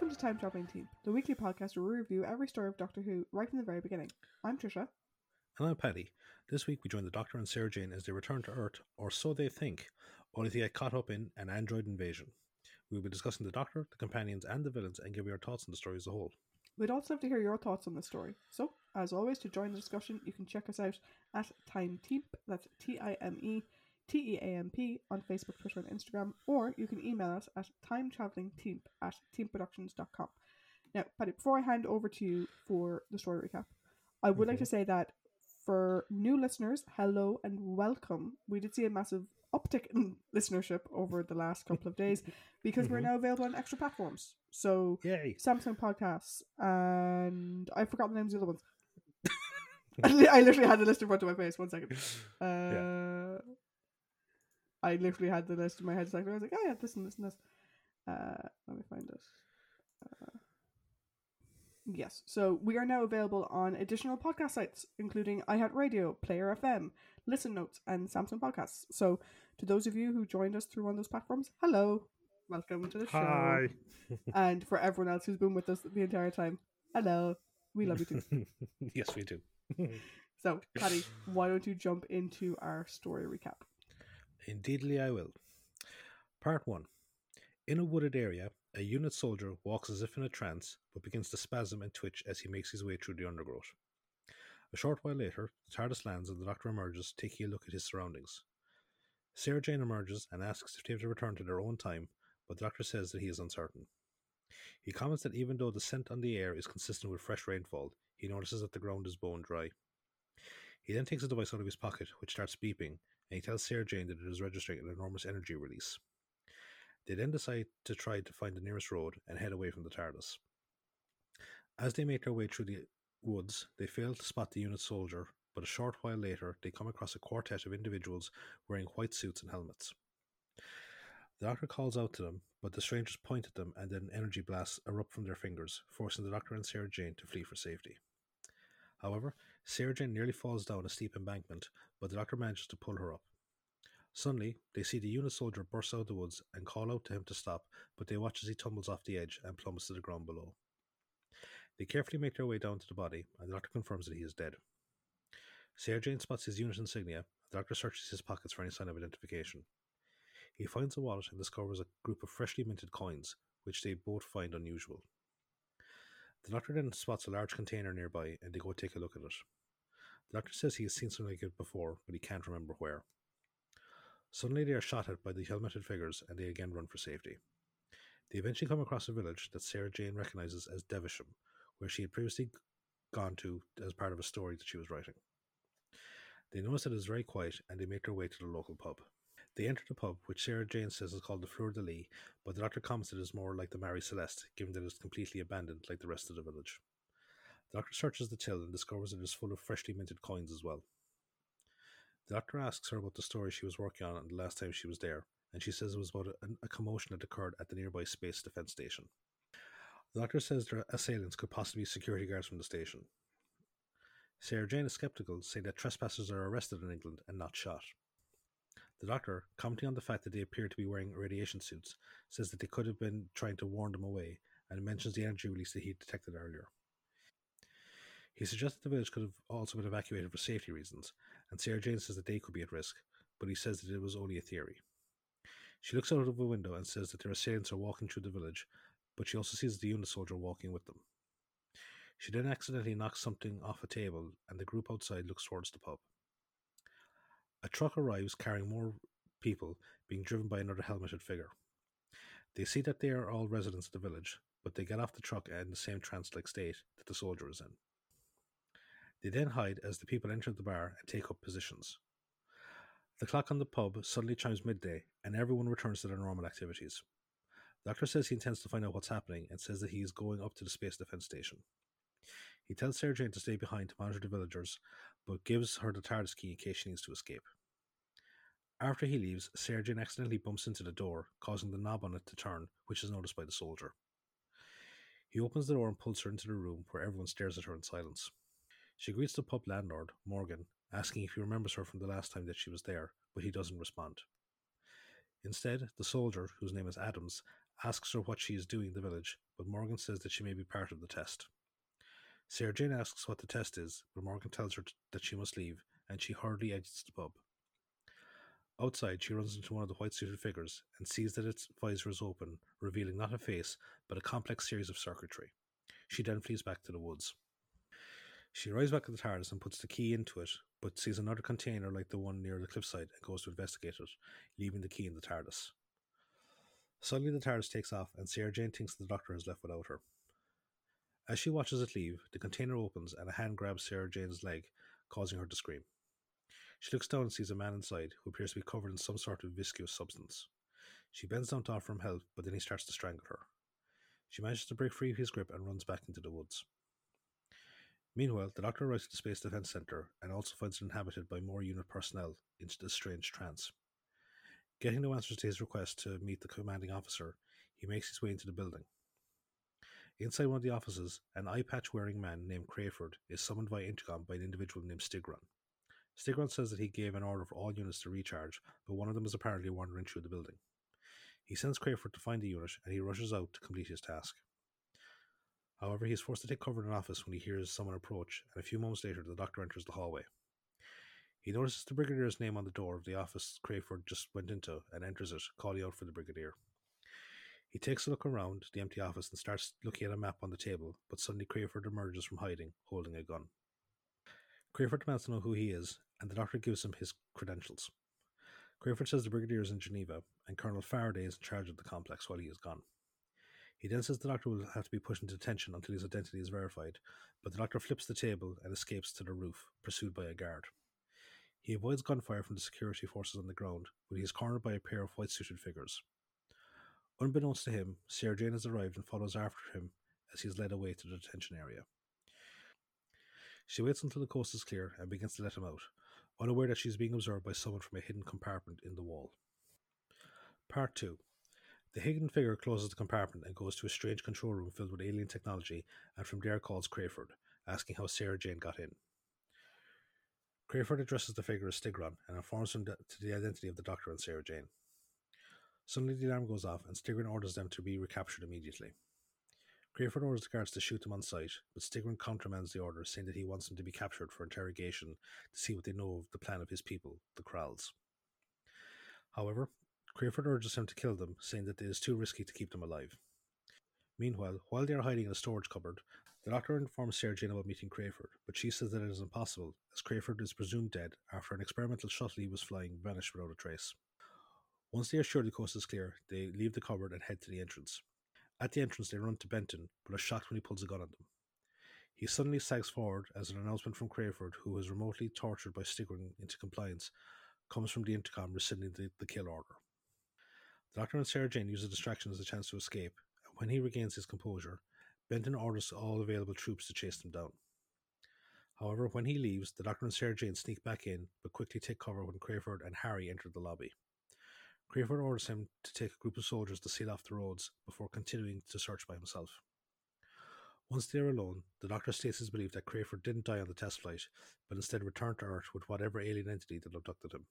Welcome to Time Traveling Team, the weekly podcast where we review every story of Doctor Who right from the very beginning. I'm Trisha. And I'm Paddy. This week we join the Doctor and Sarah Jane as they return to Earth, or so they think, only to get caught up in an android invasion. We will be discussing the Doctor, the companions, and the villains and give you our thoughts on the story as a whole. We'd also love to hear your thoughts on the story. So, as always, to join the discussion, you can check us out at Time Teamp, that's T I M E T E A M P, on Facebook, Twitter, and Instagram, or you can email us at timetravelingteamp at teamproductions.com. Now, Paddy, before I hand over to you for the story recap, I would like to say that for new listeners, hello and welcome. We did see a massive uptick in listenership over the last couple of days because we're Mhm. now available on extra platforms. So, Yay! Samsung Podcasts, and I've forgotten the names of the other ones. I literally had the list in front of my face. One second. Uh, I literally had the list in my head. second. I was like, oh yeah, this and this and this. Uh, let me find it. Uh, yes, so we are now available on additional podcast sites, including iHeartRadio, Player FM, Listen Notes, and Samsung Podcasts. So, to those of you who joined us through one of those platforms, hello, welcome to the show. Hi! And for everyone else who's been with us the entire time, hello. We love you too. yes, we do. So, Paddy, why don't you jump into our story recap? Indeedly, I will. Part 1. In a wooded area, a unit soldier walks as if in a trance, but begins to spasm and twitch as he makes his way through the undergrowth. A short while later, the TARDIS lands and the Doctor emerges, taking a look at his surroundings. Sarah Jane emerges and asks if they have to return to their own time, but the Doctor says that he is uncertain. He comments that even though the scent on the air is consistent with fresh rainfall, he notices that the ground is bone dry. He then takes a device out of his pocket, which starts beeping, and he tells Sarah Jane that it is registering an enormous energy release. They then decide to try to find the nearest road and head away from the TARDIS. As they make their way through the woods, they fail to spot the unit soldier, but a short while later they come across a quartet of individuals wearing white suits and helmets. The doctor calls out to them, but the strangers point at them and then energy blasts erupt from their fingers, forcing the doctor and Sarah Jane to flee for safety. However, Sarah Jane nearly falls down a steep embankment, but the doctor manages to pull her up. Suddenly, they see the unit soldier burst out of the woods and call out to him to stop, but they watch as he tumbles off the edge and plummets to the ground below. They carefully make their way down to the body, and the doctor confirms that he is dead. Sarah Jane spots his unit insignia, the doctor searches his pockets for any sign of identification. He finds a wallet and discovers a group of freshly minted coins, which they both find unusual. The doctor then spots a large container nearby, and they go take a look at it. The doctor says he has seen something like it before, but he can't remember where. Suddenly, they are shot at by the helmeted figures, and they again run for safety. They eventually come across a village that Sarah Jane recognizes as Devesham, where she had previously gone to as part of a story that she was writing. They notice that it is very quiet, and they make their way to the local pub. They enter the pub, which Sarah Jane says is called the Fleur de Lis, but the doctor comments it is more like the Marie Celeste, given that it is completely abandoned like the rest of the village. The doctor searches the till and discovers it is full of freshly minted coins as well. The doctor asks her about the story she was working on the last time she was there, and she says it was about a, a commotion that occurred at the nearby space defense station. The doctor says their assailants could possibly be security guards from the station. Sarah Jane is skeptical, saying that trespassers are arrested in England and not shot. The doctor, commenting on the fact that they appear to be wearing radiation suits, says that they could have been trying to warn them away and mentions the energy release that he detected earlier. He suggests that the village could have also been evacuated for safety reasons, and Sarah Jane says that they could be at risk, but he says that it was only a theory. She looks out of a window and says that their assailants are walking through the village, but she also sees the unit soldier walking with them. She then accidentally knocks something off a table, and the group outside looks towards the pub. A truck arrives carrying more people, being driven by another helmeted figure. They see that they are all residents of the village, but they get off the truck in the same trance like state that the soldier is in. They then hide as the people enter the bar and take up positions. The clock on the pub suddenly chimes midday, and everyone returns to their normal activities. The doctor says he intends to find out what's happening and says that he is going up to the space defense station. He tells Sarah Jane to stay behind to monitor the villagers, but gives her the TARDIS key in case she needs to escape. After he leaves, Sarah Jane accidentally bumps into the door, causing the knob on it to turn, which is noticed by the soldier. He opens the door and pulls her into the room, where everyone stares at her in silence. She greets the pub landlord, Morgan, asking if he remembers her from the last time that she was there, but he doesn't respond. Instead, the soldier, whose name is Adams, asks her what she is doing in the village, but Morgan says that she may be part of the test. Sarah Jane asks what the test is, but Morgan tells her that she must leave, and she hurriedly exits the pub. Outside, she runs into one of the white suited figures and sees that its visor is open, revealing not a face, but a complex series of circuitry. She then flees back to the woods. She arrives back at the TARDIS and puts the key into it, but sees another container like the one near the cliffside and goes to investigate it, leaving the key in the TARDIS. Suddenly, the TARDIS takes off, and Sarah Jane thinks the Doctor is left without her. As she watches it leave, the container opens and a hand grabs Sarah Jane's leg, causing her to scream. She looks down and sees a man inside who appears to be covered in some sort of viscous substance. She bends down to offer him help, but then he starts to strangle her. She manages to break free of his grip and runs back into the woods. Meanwhile, the Doctor arrives at the Space Defense Center and also finds it inhabited by more unit personnel into this strange trance. Getting no answers to his request to meet the commanding officer, he makes his way into the building. Inside one of the offices, an eye patch wearing man named Crayford is summoned via intercom by an individual named Styggron. Styggron says that he gave an order for all units to recharge, but one of them is apparently wandering through the building. He sends Crayford to find the unit and he rushes out to complete his task. However, he is forced to take cover in an office when he hears someone approach, and a few moments later, the doctor enters the hallway. He notices the Brigadier's name on the door of the office Crayford just went into and enters it, calling out for the Brigadier. He takes a look around the empty office and starts looking at a map on the table, but suddenly Crayford emerges from hiding, holding a gun. Crayford demands to know who he is, and the doctor gives him his credentials. Crayford says the Brigadier is in Geneva, and Colonel Faraday is in charge of the complex while he is gone. He then says the doctor will have to be put into detention until his identity is verified, but the doctor flips the table and escapes to the roof, pursued by a guard. He avoids gunfire from the security forces on the ground, but he is cornered by a pair of white suited figures. Unbeknownst to him, Sarah Jane has arrived and follows after him as he is led away to the detention area. She waits until the coast is clear and begins to let him out, unaware that she is being observed by someone from a hidden compartment in the wall. Part 2 The hidden figure closes the compartment and goes to a strange control room filled with alien technology, and from there calls Crayford, asking how Sarah Jane got in. Crayford addresses the figure as Styggron and informs him to the identity of the Doctor and Sarah Jane. Suddenly, the alarm goes off, and Styggron orders them to be recaptured immediately. Crayford orders the guards to shoot them on sight, but Styggron countermands the order, saying that he wants them to be captured for interrogation to see what they know of the plan of his people, the Kraals. However, Crayford urges him to kill them, saying that it is too risky to keep them alive. Meanwhile, while they are hiding in a storage cupboard, the doctor informs Sarah Jane about meeting Crayford, but she says that it is impossible, as Crayford is presumed dead after an experimental shuttle he was flying vanished without a trace. Once they are sure the coast is clear, they leave the cupboard and head to the entrance. At the entrance, they run to Benton, but are shocked when he pulls a gun on them. He suddenly sags forward as an announcement from Crayford, who is remotely tortured by Styggron into compliance, comes from the intercom rescinding the, the kill order. The Doctor and Sarah Jane use the distraction as a chance to escape, and when he regains his composure, Benton orders all available troops to chase them down. However, when he leaves, the Doctor and Sarah Jane sneak back in, but quickly take cover when Crayford and Harry enter the lobby. Crayford orders him to take a group of soldiers to seal off the roads before continuing to search by himself. Once they are alone, the doctor states his belief that Crayford didn't die on the test flight, but instead returned to Earth with whatever alien entity that abducted him.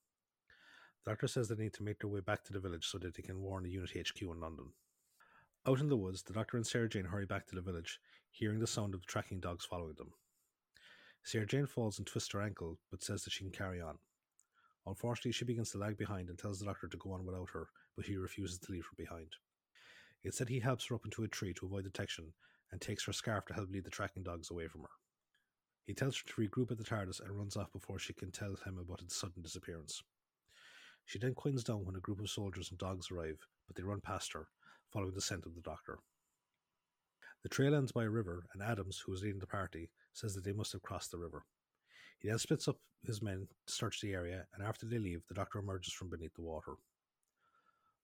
Doctor says they need to make their way back to the village so that they can warn the unit HQ in London. Out in the woods, the doctor and Sarah Jane hurry back to the village, hearing the sound of the tracking dogs following them. Sarah Jane falls and twists her ankle, but says that she can carry on. Unfortunately, she begins to lag behind and tells the doctor to go on without her, but he refuses to leave her behind. Instead, he helps her up into a tree to avoid detection and takes her scarf to help lead the tracking dogs away from her. He tells her to regroup at the TARDIS and runs off before she can tell him about its sudden disappearance. She then quiets down when a group of soldiers and dogs arrive, but they run past her, following the scent of the doctor. The trail ends by a river, and Adams, who is leading the party, says that they must have crossed the river. He then splits up his men to search the area, and after they leave, the doctor emerges from beneath the water.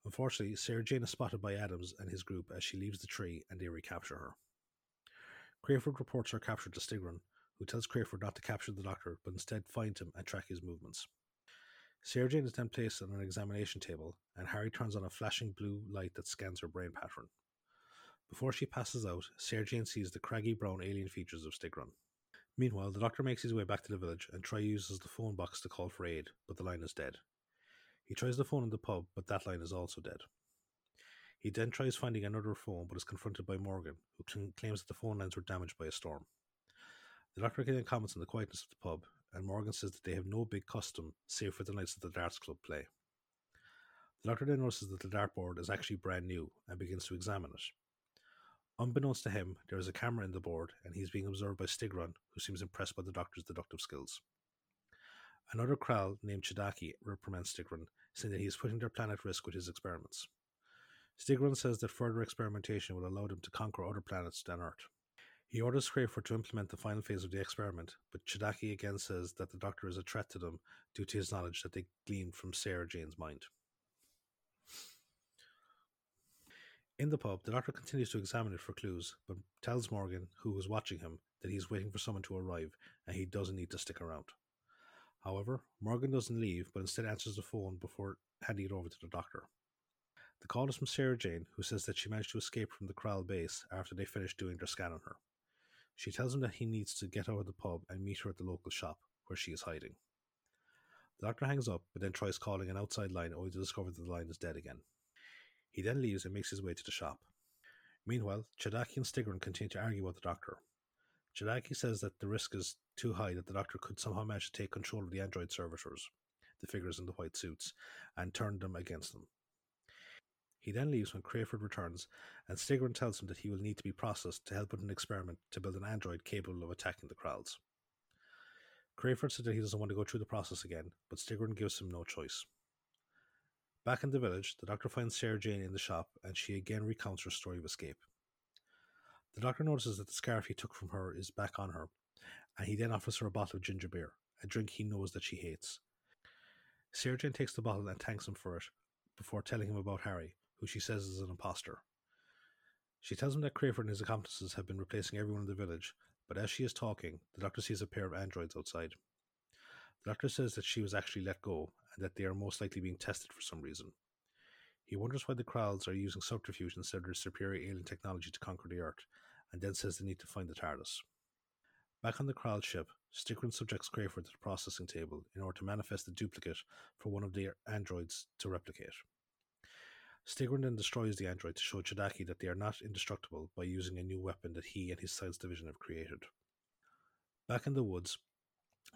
Unfortunately, Sarah Jane is spotted by Adams and his group as she leaves the tree, and they recapture her. Crayford reports her capture to Styggron, who tells Crayford not to capture the doctor, but instead find him and track his movements. Sarah is then placed on an examination table, and Harry turns on a flashing blue light that scans her brain pattern. Before she passes out, Sarah sees the craggy brown alien features of Styggron. Meanwhile, the doctor makes his way back to the village and Troy uses the phone box to call for aid, but the line is dead. He tries the phone in the pub, but that line is also dead. He then tries finding another phone but is confronted by Morgan, who cl- claims that the phone lines were damaged by a storm. The doctor then comments on the quietness of the pub, and Morgan says that they have no big custom save for the nights that the darts club play. The doctor then notices that the dartboard is actually brand new and begins to examine it. Unbeknownst to him, there is a camera in the board, and he is being observed by Styggron, who seems impressed by the doctor's deductive skills. Another Kraal named Chedaki reprimands Styggron, saying that he is putting their planet at risk with his experiments. Styggron says that further experimentation will allow them to conquer other planets than Earth. He orders Crayford to implement the final phase of the experiment, but Chedaki again says that the Doctor is a threat to them due to his knowledge that they gleaned from Sarah Jane's mind. In the pub, the Doctor continues to examine it for clues, but tells Morgan, who is watching him, that he's waiting for someone to arrive and he doesn't need to stick around. However, Morgan doesn't leave, but instead answers the phone before handing it over to the Doctor. The call is from Sarah Jane, who says that she managed to escape from the Kraal base after they finished doing their scan on her. She tells him that he needs to get out of the pub and meet her at the local shop, where she is hiding. The doctor hangs up, but then tries calling an outside line only to discover that the line is dead again. He then leaves and makes his way to the shop. Meanwhile, Chedaki and Styggron continue to argue about the doctor. Chedaki says that the risk is too high that the doctor could somehow manage to take control of the android servitors, the figures in the white suits, and turn them against them. He then leaves when Crayford returns, and Styggron tells him that he will need to be processed to help with an experiment to build an android capable of attacking the Kraals. Crayford says that he doesn't want to go through the process again, but Styggron gives him no choice. Back in the village, the doctor finds Sarah Jane in the shop, and she again recounts her story of escape. The doctor notices that the scarf he took from her is back on her, and he then offers her a bottle of ginger beer, a drink he knows that she hates. Sarah Jane takes the bottle and thanks him for it, before telling him about Harry, who she says is an impostor. She tells him that Crayford and his accomplices have been replacing everyone in the village, but as she is talking, the doctor sees a pair of androids outside. The doctor says that she was actually let go and that they are most likely being tested for some reason. He wonders why the Kraals are using subterfuge instead of their superior alien technology to conquer the Earth, and then says they need to find the TARDIS. Back on the Kraal ship, Styggron subjects Crayford to the processing table in order to manifest a duplicate for one of the androids to replicate. Styggron then destroys the android to show Chedaki that they are not indestructible by using a new weapon that he and his science division have created. Back in the woods,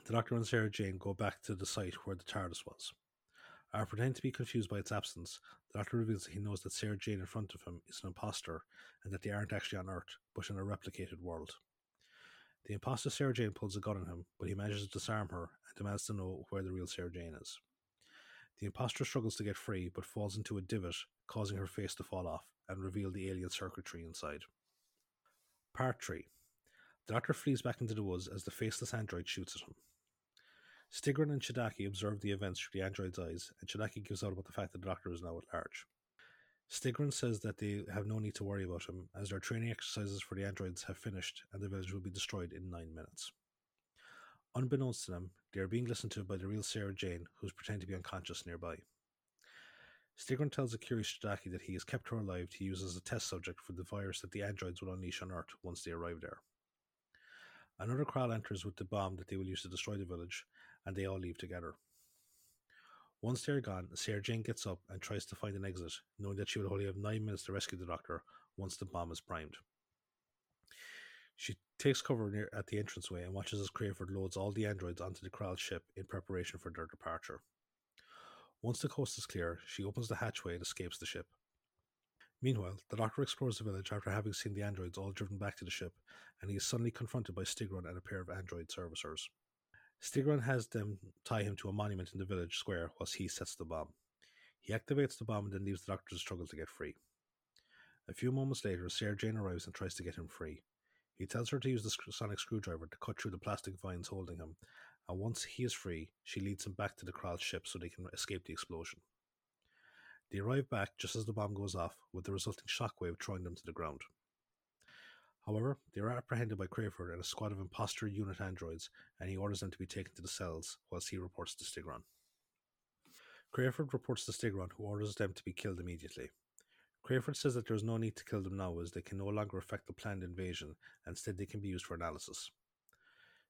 the Doctor and Sarah Jane go back to the site where the TARDIS was. After pretending to be confused by its absence, the Doctor reveals that he knows that Sarah Jane in front of him is an impostor and that they aren't actually on Earth, but in a replicated world. The impostor Sarah Jane pulls a gun on him, but he manages to disarm her and demands to know where the real Sarah Jane is. The impostor struggles to get free, but falls into a divot, causing her face to fall off and reveal the alien circuitry inside. Part 3 The Doctor flees back into the woods as the faceless android shoots at him. Styggron and Chedaki observe the events through the android's eyes, and Chedaki gives out about the fact that the Doctor is now at large. Styggron says that they have no need to worry about him, as their training exercises for the androids have finished and the village will be destroyed in nine minutes. Unbeknownst to them, they are being listened to by the real Sarah Jane, who is pretending to be unconscious nearby. Styggron tells curious Chedaki that he has kept her alive to use as a test subject for the virus that the androids will unleash on Earth once they arrive there. Another Kraal enters with the bomb that they will use to destroy the village, and they all leave together. Once they're gone, Sarah Jane gets up and tries to find an exit, knowing that she will only have nine minutes to rescue the doctor once the bomb is primed. She takes cover near at the entranceway and watches as Crayford loads all the androids onto the Kraal ship in preparation for their departure. Once the coast is clear, she opens the hatchway and escapes the ship. Meanwhile, the Doctor explores the village after having seen the androids all driven back to the ship, and he is suddenly confronted by Styggron and a pair of android servicers. Styggron has them tie him to a monument in the village square whilst he sets the bomb. He activates the bomb and then leaves the Doctor to struggle to get free. A few moments later, Sarah Jane arrives and tries to get him free. He tells her to use the sonic screwdriver to cut through the plastic vines holding him, and once he is free, she leads him back to the Kraal ship so they can escape the explosion. They arrive back just as the bomb goes off, with the resulting shockwave throwing them to the ground. However, they are apprehended by Crayford and a squad of imposter unit androids, and he orders them to be taken to the cells, whilst he reports to Styggron. Crayford reports to Styggron, who orders them to be killed immediately. Crayford says that there is no need to kill them now, as they can no longer affect the planned invasion, instead they can be used for analysis.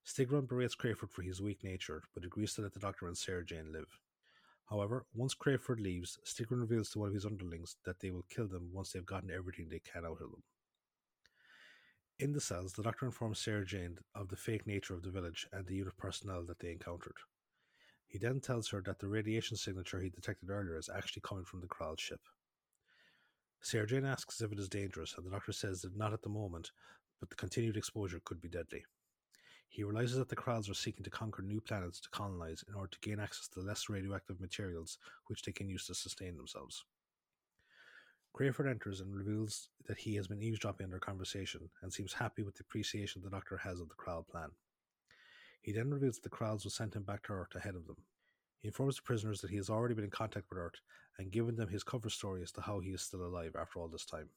Styggron berates Crayford for his weak nature, but agrees to let the Doctor and Sarah Jane live. However, once Crayford leaves, Styggron reveals to one of his underlings that they will kill them once they've gotten everything they can out of them. In the cells, the doctor informs Sarah Jane of the fake nature of the village and the unit personnel that they encountered. He then tells her that the radiation signature he detected earlier is actually coming from the Kraal ship. Sarah Jane asks if it is dangerous, and the doctor says that not at the moment, but the continued exposure could be deadly. He realizes that the Kraals are seeking to conquer new planets to colonize in order to gain access to the less radioactive materials which they can use to sustain themselves. Crayford enters and reveals that he has been eavesdropping on their conversation and seems happy with the appreciation the Doctor has of the Kraal plan. He then reveals that the Kraals will send him back to Earth ahead of them. He informs the prisoners that he has already been in contact with Earth and given them his cover story as to how he is still alive after all this time.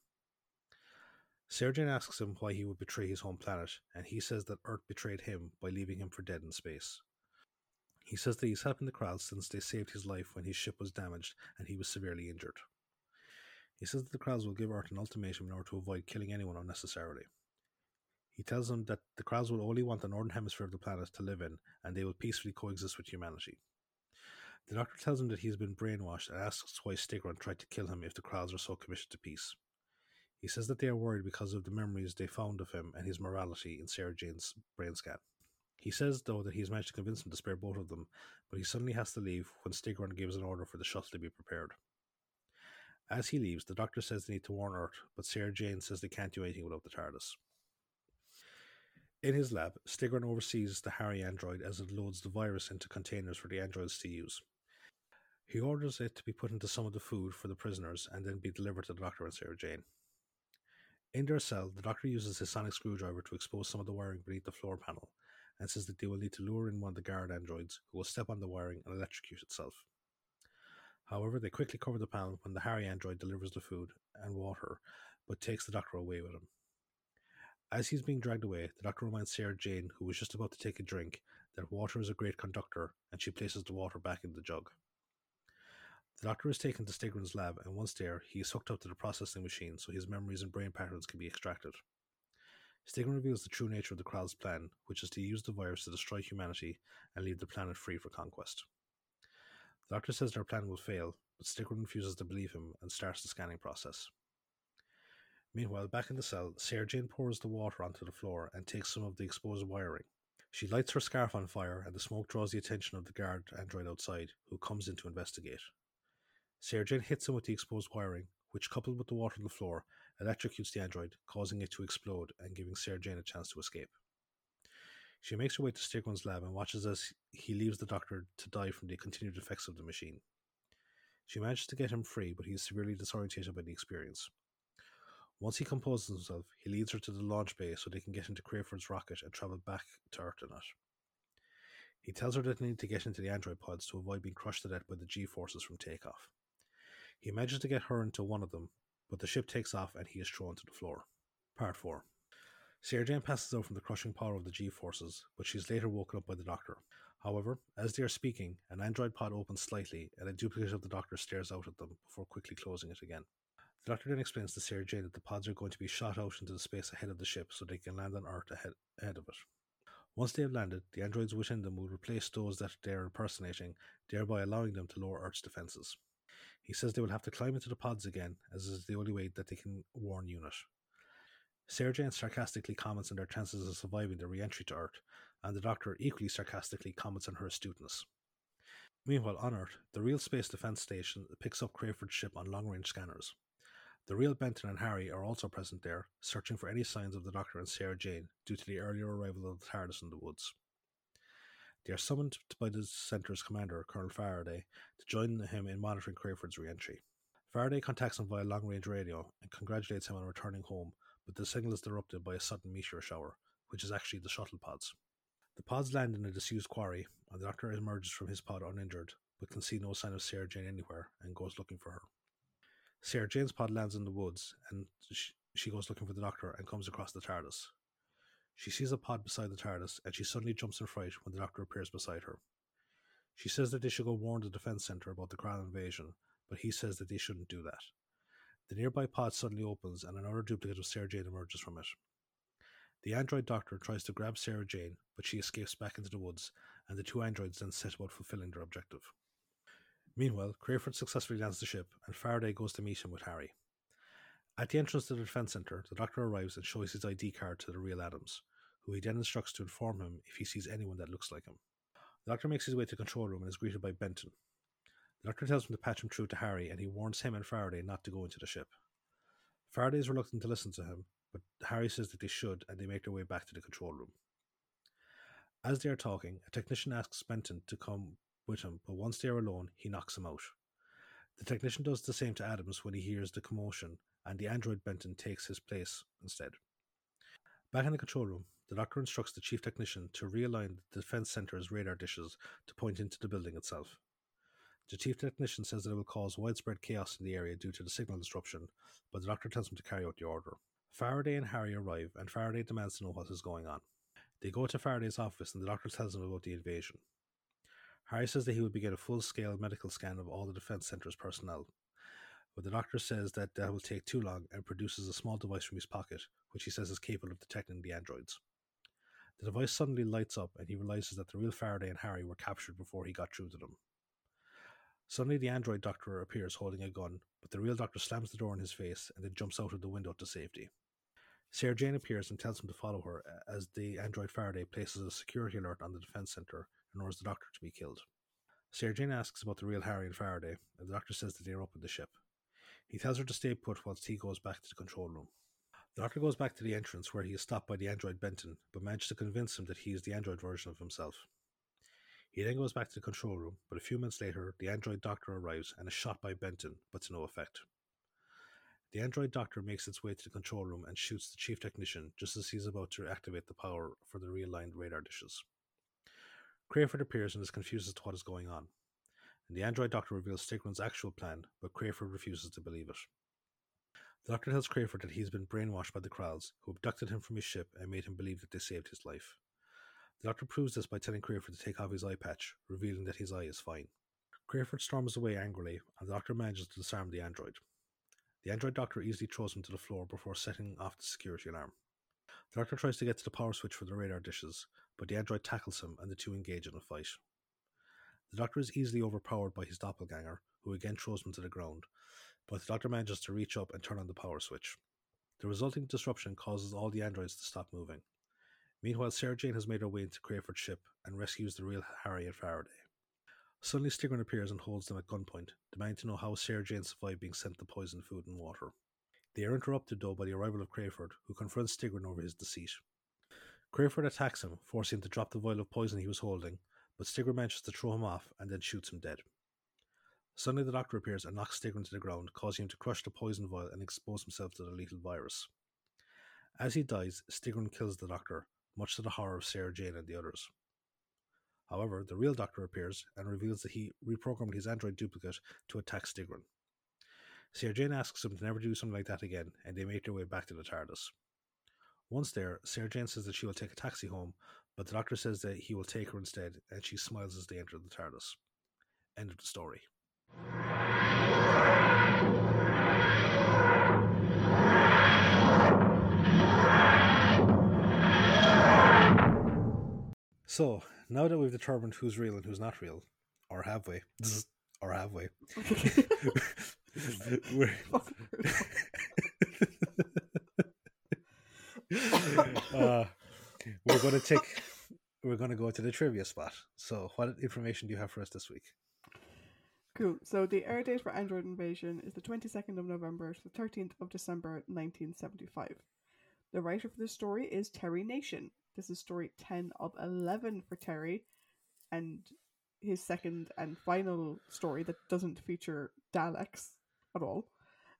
Sarah asks him why he would betray his home planet, and he says that Earth betrayed him by leaving him for dead in space. He says that he's helping the Kraals since they saved his life when his ship was damaged and he was severely injured. He says that the Kraals will give Earth an ultimatum in order to avoid killing anyone unnecessarily. He tells them that the Kraals will only want the northern hemisphere of the planet to live in, and they will peacefully coexist with humanity. The Doctor tells him that he has been brainwashed and asks why Styggron tried to kill him if the Kraals are so committed to peace. He says that they are worried because of the memories they found of him and his morality in Sarah Jane's brain scan. He says, though, that he he's managed to convince them to spare both of them, but he suddenly has to leave when Styggron gives an order for the shuttle to be prepared. As he leaves, the doctor says they need to warn Earth, but Sarah Jane says they can't do anything without the TARDIS. In his lab, Styggron oversees the Harry android as it loads the virus into containers for the androids to use. He orders it to be put into some of the food for the prisoners and then be delivered to the doctor and Sarah Jane. In their cell, the doctor uses his sonic screwdriver to expose some of the wiring beneath the floor panel and says that they will need to lure in one of the guard androids who will step on the wiring and electrocute itself. However, they quickly cover the panel when the Harry android delivers the food and water, but takes the doctor away with him. As he's being dragged away, the doctor reminds Sarah Jane, who was just about to take a drink, that water is a great conductor, and she places the water back in the jug. The doctor is taken to Styggron's lab, and once there, he is hooked up to the processing machine so his memories and brain patterns can be extracted. Styggron reveals the true nature of the Kraal's plan, which is to use the virus to destroy humanity and leave the planet free for conquest. The doctor says their plan will fail, but Stigron refuses to believe him and starts the scanning process. Meanwhile, back in the cell, Sarah Jane pours the water onto the floor and takes some of the exposed wiring. She lights her scarf on fire, and the smoke draws the attention of the guard android outside, who comes in to investigate. Sarah hits him with the exposed wiring, which, coupled with the water on the floor, electrocutes the android, causing it to explode and giving Sarah a chance to escape. She makes her way to Styggron's lab and watches as he leaves the doctor to die from the continued effects of the machine. She manages to get him free, but he is severely disorientated by the experience. Once he composes himself, he leads her to the launch bay so they can get into Crayford's rocket and travel back to Earth. He tells her that they need to get into the android pods to avoid being crushed to death by the G forces from takeoff. He manages to get her into one of them, but the ship takes off and he is thrown to the floor. Part 4 Sarah Jane passes out from the crushing power of the G forces, but she is later woken up by the Doctor. However, as they are speaking, an android pod opens slightly and a duplicate of the Doctor stares out at them before quickly closing it again. The Doctor then explains to Sarah Jane that the pods are going to be shot out into the space ahead of the ship so they can land on Earth ahead, ahead of it. Once they have landed, the androids within them will replace those that they are impersonating, thereby allowing them to lower Earth's defenses. He says they will have to climb into the pods again, as is the only way that they can warn UNIT. Sarah Jane sarcastically comments on their chances of surviving the re-entry to Earth, and the Doctor equally sarcastically comments on her astuteness. Meanwhile, on Earth, the real Space Defense Station picks up Crayford's ship on long-range scanners. The real Benton and Harry are also present there, searching for any signs of the Doctor and Sarah Jane due to the earlier arrival of the TARDIS in the woods. They are summoned by the centre's commander, Colonel Faraday, to join him in monitoring Crayford's re-entry. Faraday contacts him via long-range radio and congratulates him on returning home, but the signal is interrupted by a sudden meteor shower, which is actually the shuttle pods. The pods land in a disused quarry, and the Doctor emerges from his pod uninjured, but can see no sign of Sarah Jane anywhere and goes looking for her. Sarah Jane's pod lands in the woods, and she goes looking for the Doctor and comes across the TARDIS. She sees a pod beside the TARDIS, and she suddenly jumps in fright when the Doctor appears beside her. She says that they should go warn the Defense Center about the Kraal invasion, but he says that they shouldn't do that. The nearby pod suddenly opens and another duplicate of Sarah Jane emerges from it. The android doctor tries to grab Sarah Jane, but she escapes back into the woods, and the two androids then set about fulfilling their objective. Meanwhile, Crayford successfully lands the ship, and Faraday goes to meet him with Harry. At the entrance to the defense center, the doctor arrives and shows his ID card to the real Adams, who he then instructs to inform him if he sees anyone that looks like him. The doctor makes his way to the control room and is greeted by Benton. The doctor tells him to patch him through to Harry, and he warns him and Faraday not to go into the ship. Faraday is reluctant to listen to him, but Harry says that they should, and they make their way back to the control room. As they are talking, a technician asks Benton to come with him, but once they are alone, he knocks him out. The technician does the same to Adams when he hears the commotion, and the android Benton takes his place instead. Back in the control room, the doctor instructs the chief technician to realign the defense center's radar dishes to point into the building itself. The chief technician says that it will cause widespread chaos in the area due to the signal disruption, but the doctor tells him to carry out the order. Faraday and Harry arrive, and Faraday demands to know what is going on. They go to Faraday's office, and the doctor tells him about the invasion. Harry says that he will begin a full scale medical scan of all the defense center's personnel. But the doctor says that that will take too long and produces a small device from his pocket, which he says is capable of detecting the androids. The device suddenly lights up, and he realizes that the real Faraday and Harry were captured before he got through to them. Suddenly, the android doctor appears holding a gun, but the real doctor slams the door in his face and then jumps out of the window to safety. Sarah Jane appears and tells him to follow her as the android Faraday places a security alert on the defense center and orders the doctor to be killed. Sarah Jane asks about the real Harry and Faraday, and the doctor says that they are up in the ship. He tells her to stay put whilst he goes back to the control room. The doctor goes back to the entrance where he is stopped by the android Benton, but manages to convince him that he is the android version of himself. He then goes back to the control room, but a few minutes later, the android doctor arrives and is shot by Benton, but to no effect. The android doctor makes its way to the control room and shoots the chief technician just as he is about to activate the power for the realigned radar dishes. Crayford appears and is confused as to what is going on. And the android doctor reveals Styggron's actual plan, but Crayford refuses to believe it. The doctor tells Crayford that he has been brainwashed by the Kraals, who abducted him from his ship and made him believe that they saved his life. The doctor proves this by telling Crayford to take off his eye patch, revealing that his eye is fine. Crayford storms away angrily, and the doctor manages to disarm the android. The android doctor easily throws him to the floor before setting off the security alarm. The doctor tries to get to the power switch for the radar dishes, but the android tackles him and the two engage in a fight. The doctor is easily overpowered by his doppelganger, who again throws him to the ground, but the doctor manages to reach up and turn on the power switch. The resulting disruption causes all the androids to stop moving. Meanwhile, Sarah Jane has made her way into Crayford's ship and rescues the real Harry and Faraday. Suddenly, Styggron appears and holds them at gunpoint, demanding to know how Sarah Jane survived being sent the poisoned food and water. They are interrupted, though, by the arrival of Crayford, who confronts Styggron over his deceit. Crayford attacks him, forcing him to drop the vial of poison he was holding, but Styggron manages to throw him off and then shoots him dead. Suddenly, the doctor appears and knocks Styggron to the ground, causing him to crush the poison vial and expose himself to the lethal virus. As he dies, Styggron kills the doctor, much to the horror of Sarah Jane and the others. However, the real doctor appears and reveals that he reprogrammed his android duplicate to attack Styggron. Sarah Jane asks him to never do something like that again, and they make their way back to the TARDIS. Once there, Sarah Jane says that she will take a taxi home, but the doctor says that he will take her instead, and she smiles as they enter the TARDIS. End of the story. So, now that we've determined who's real and who's not real, or have we? Or have we? we're, uh, we're going to take. We're going to go to the trivia spot. So, what information do you have for us this week? Cool. So the air date for Android Invasion is the 22nd of November to the 13th of December 1975. The writer for this story is Terry Nation. This is story 10 of 11 for Terry, and his second and final story that doesn't feature Daleks at all.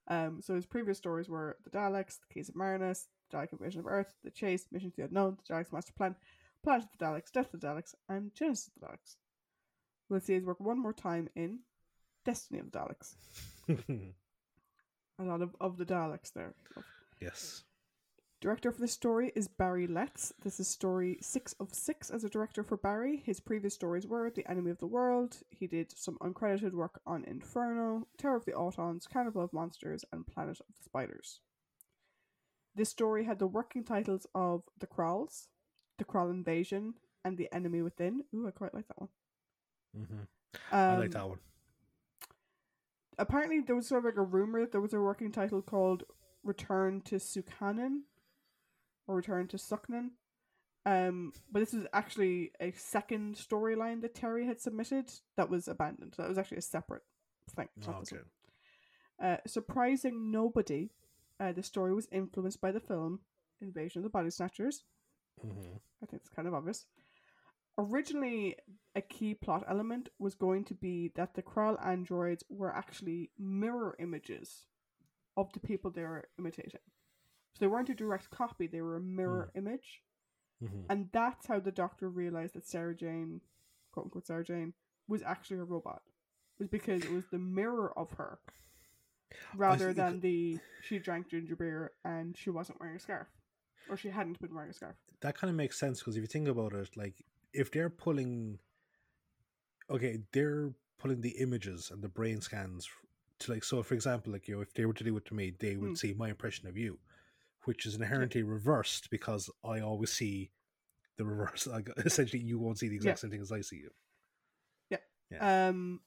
Um, so his previous stories were The Daleks, The Keys of Marinus, Dalek Invasion of Earth, The Chase, Mission to the Unknown, The Daleks Master Plan, Planet of the Daleks, Death of the Daleks, and Genesis of the Daleks. We'll see his work one more time in Destiny of the Daleks. A lot of, of the Daleks there. yes. Director for this story is Barry Letts. This is story six of six as a director for Barry. His previous stories were The Enemy of the World. He did some uncredited work on Inferno, Terror of the Autons, Carnival of Monsters, and Planet of the Spiders. This story had the working titles of The Kraals, The Kraal Invasion, and The Enemy Within. Ooh, I quite like that one. Mm-hmm. Um, I like that one. apparently there was sort of like a rumor that there was a working title called Return to Sukkanen or Return to Suknan. Um, but this was actually a second storyline that Terry had submitted that was abandoned. That was actually a separate thing. This okay. Uh, surprising nobody, uh, the story was influenced by the film Invasion of the Body Snatchers. hmm I think it's kind of obvious. Originally, a key plot element was going to be that the Kraal androids were actually mirror images of the people they were imitating. So they weren't a direct copy, they were a mirror image. hmm And that's how the doctor realized that Sarah Jane, quote unquote Sarah Jane, was actually a robot. Was because it was the mirror of her rather see, than the she drank ginger beer and she wasn't wearing a scarf. Or she hadn't been wearing a scarf. That kind of makes sense because if you think about it, like if they're pulling, okay, they're pulling the images and the brain scans to like. So, for example, like you know, if they were to do it to me, they would Hmm. see my impression of you, which is inherently reversed because I always see the reverse. Like essentially, you won't see the exact Yeah. same thing as I see you. Yeah. yeah. Um,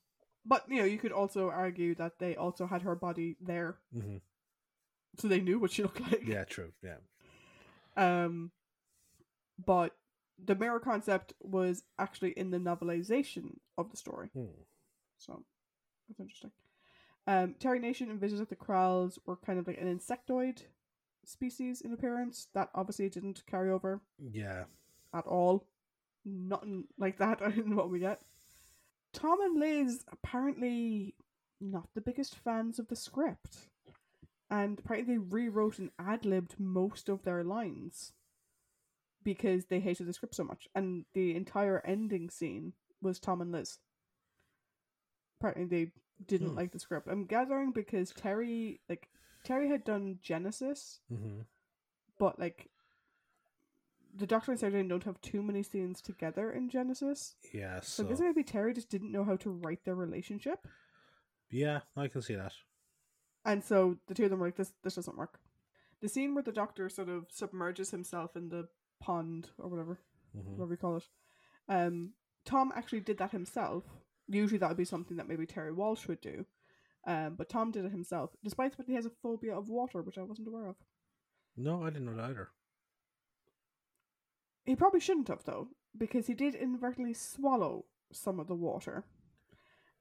but you know, you could also argue that they also had her body there, hmm so they knew what she looked like. Yeah, true. Yeah. Um, but the mirror concept was actually in the novelization of the story, Hmm. so that's interesting. Um, Terry Nation envisions that the Kraals were kind of like an insectoid species in appearance. That obviously didn't carry over Yeah. at all. Nothing like that in what we get. Tom and Liz apparently not the biggest fans of the script. And apparently they rewrote and ad libbed most of their lines because they hated the script so much. And the entire ending scene was Tom and Liz. Apparently they didn't Hmm. like the script. I'm gathering because Terry like Terry had done Genesis hmm but like the Doctor and Sarah Jane don't have too many scenes together in Genesis. Yeah. So, So, I guess maybe Terry just didn't know how to write their relationship. yeah, I can see that. And so the two of them were like, This this doesn't work. The scene where the doctor sort of submerges himself in the pond or whatever, hmm whatever you call it. Um Tom actually did that himself. Usually that would be something that maybe Terry Walsh would do. Um, but Tom did it himself, despite the fact he has a phobia of water, which I wasn't aware of. No, I didn't know that either. He probably shouldn't have though, because he did inadvertently swallow some of the water,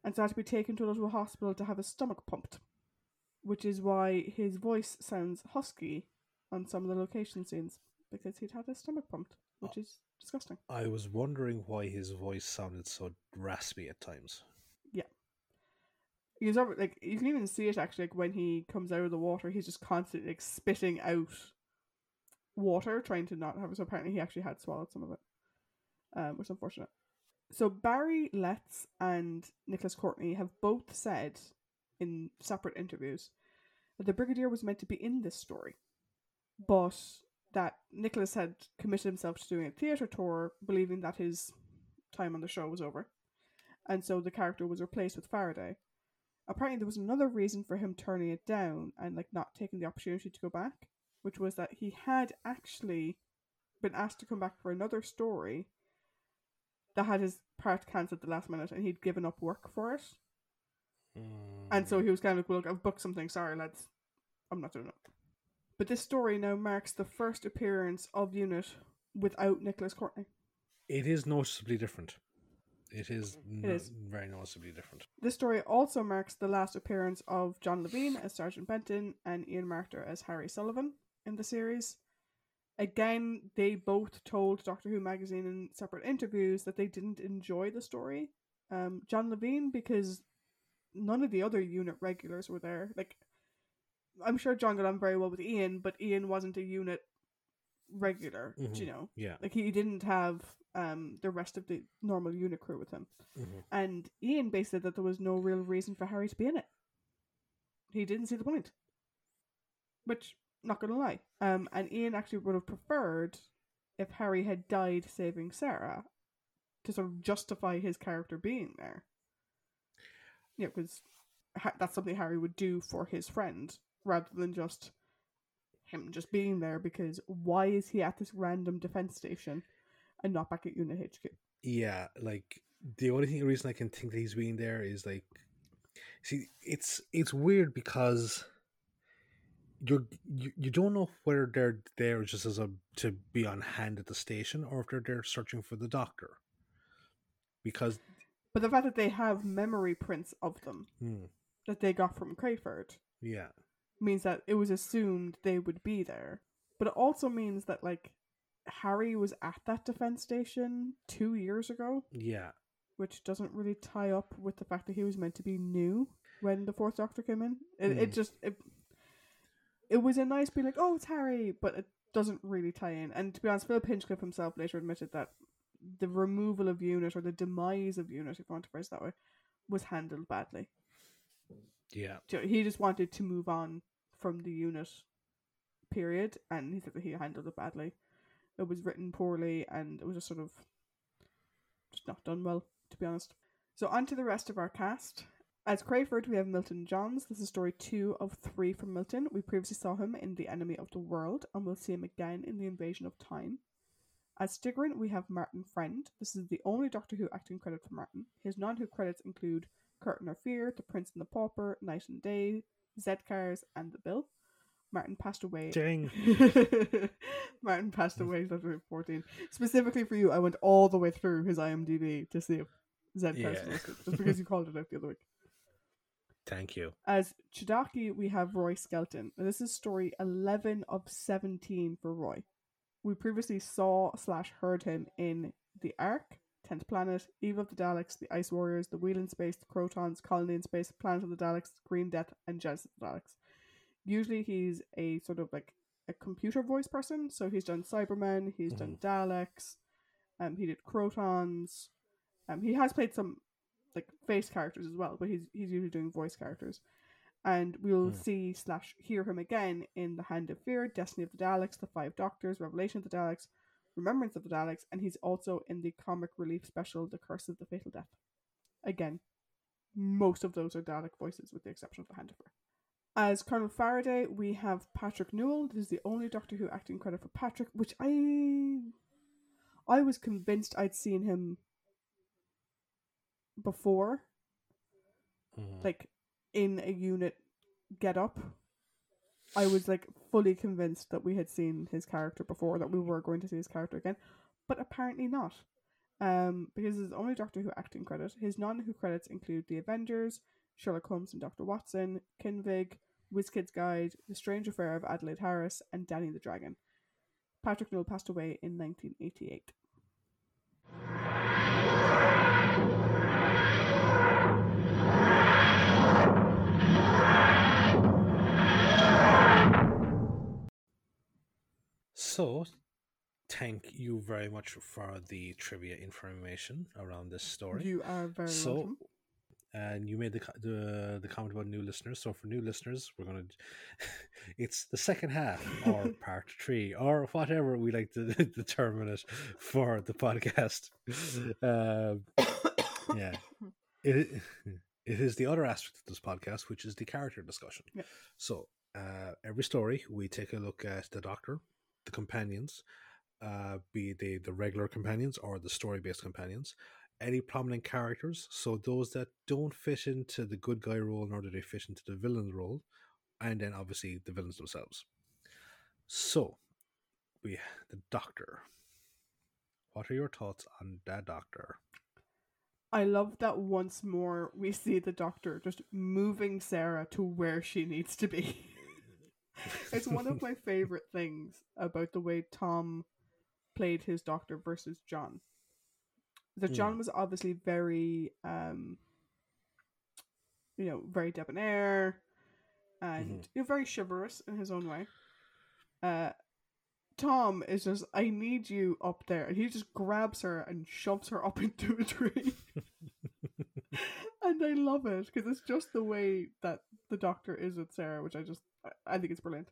and so had to be taken to a little hospital to have his stomach pumped, which is why his voice sounds husky on some of the location scenes because he'd had his stomach pumped, which oh. is disgusting. I was wondering why his voice sounded so raspy at times. Yeah. He's over, like you can even see it actually like when he comes out of the water, he's just constantly like spitting out water, trying to not have it. So apparently he actually had swallowed some of it, um, which is unfortunate. So Barry Letts and Nicholas Courtney have both said in separate interviews that the Brigadier was meant to be in this story, but that Nicholas had committed himself to doing a theatre tour, believing that his time on the show was over, and so the character was replaced with Faraday apparently there was another reason for him turning it down and like not taking the opportunity to go back, which was that he had actually been asked to come back for another story that had his part cancelled at the last minute and he'd given up work for it. And so he was kind of like, Well look, I've booked something, sorry lads. I'm not doing it. But this story now marks the first appearance of Unit without Nicholas Courtney. it is noticeably different. It is, no- is. very noticeably different. This story also marks the last appearance of John Levene as Sergeant Benton and Ian Marter as Harry Sullivan in the series. Again, they both told Doctor Who magazine in separate interviews that they didn't enjoy the story. Um, John Levene because none of the other unit regulars were there. Like, I'm sure John got on very well with Ian, but Ian wasn't a unit regular. do You know, Yeah. like he didn't have um the rest of the normal unit crew with him. hmm And Ian basically said that there was no real reason for Harry to be in it. He didn't see the point. Which, not gonna lie. Um, and Ian actually would have preferred if Harry had died saving Sarah to sort of justify his character being there. Yeah, because ha- that's something Harry would do for his friend rather than just him just being there because why is he at this random defense station and not back at Unit HQ? Yeah, like the only thing reason I can think that he's being there is like See, it's it's weird because you're you, you don't know whether they're there just as a to be on hand at the station or if they're there searching for the doctor. Because But the fact that they have memory prints of them hmm, that they got from Crayford yeah, means that it was assumed they would be there. But it also means that like Harry was at that defense station two years ago, yeah, which doesn't really tie up with the fact that he was meant to be new when the fourth Doctor came in. It, it Mm. just it, it was a nice be like, oh, it's Harry, but it doesn't really tie in. And to be honest, Philip Hinchcliffe himself later admitted that the removal of Unit or the demise of Unit, if you want to phrase it that way, was handled badly. yeah. So He just wanted to move on from the Unit period, and he said that he handled it badly. It was written poorly, and it was just sort of just not done well, to be honest. So on to the rest of our cast. As Crayford, we have Milton Johns. This is story two of three from Milton. We previously saw him in The Enemy of the World, and we'll see him again in The Invasion of Time. As Styggron, we have Martin Friend. This is the only Doctor Who acting credit for Martin. His non Who credits include Curtain of Fear, The Prince and the Pauper, Night and Day, Z-Cars, and The Bill. Martin passed away. Ding. Martin passed away in 2014. Specifically for you, I went all the way through his IMDb to see if Z-Cars Yeah. was listed, just because you called it out the other week. Thank you. As Chedaki, we have Roy Skelton. This is story 11 of 17 for Roy. We previously saw slash heard him in The Ark, 10th Planet, Evil of the Daleks, The Ice Warriors, The Wheel in Space, The Crotons, Colony in Space, Planet of the Daleks, Green Death, and Genesis of the Daleks. Usually he's a sort of like a computer voice person, so he's done Cybermen, he's done Daleks, um, he did Crotons, um, he has played some like face characters as well, but he's he's usually doing voice characters. And we'll Hmm. see slash hear him again in The Hand of Fear, Destiny of the Daleks, The Five Doctors, Revelation of the Daleks, Remembrance of the Daleks, and he's also in the comic relief special The Curse of the Fatal Death. Again, most of those are Dalek voices with the exception of The Hand of Fear. As Colonel Faraday, we have Patrick Newell. This is the only Doctor Who acting credit for Patrick, which I I was convinced I'd seen him before, Mhm. like in a unit get up. I was like fully convinced that we had seen his character before, that we were going to see his character again, but apparently not. Um, because his only Doctor Who acting credit. His non-Who credits include The Avengers, Sherlock Holmes and Doctor Watson, Kinvig, WizKids Guide, The Strange Affair of Adelaide Harris, and Danny the Dragon. Patrick Newell passed away in 1988. So, thank you very much for the trivia information around this story. You are very so, welcome. and you made the, the the comment about new listeners. So, for new listeners, we're gonna it's the second half or part three or whatever we like to determine it for the podcast. Um, yeah, it it is the other aspect of this podcast, which is the character discussion. Yeah. So, uh, every story we take a look at the Doctor, the companions, uh, be they the regular companions or the story based companions, any prominent characters, so those that don't fit into the good guy role nor do they fit into the villain role, and then obviously the villains themselves. So, we the Doctor. What are your thoughts on that Doctor? I love that once more we see the doctor just moving Sarah to where she needs to be. it's one of my favorite things about the way Tom played his doctor versus John. That Mm. John was obviously very um you know, very debonair and Mhm. you know, very chivalrous in his own way. Uh Tom is just, I need you up there. And he just grabs her and shoves her up into a tree. and I love it because it's just the way that the doctor is with Sarah, which I just, I- think it's brilliant.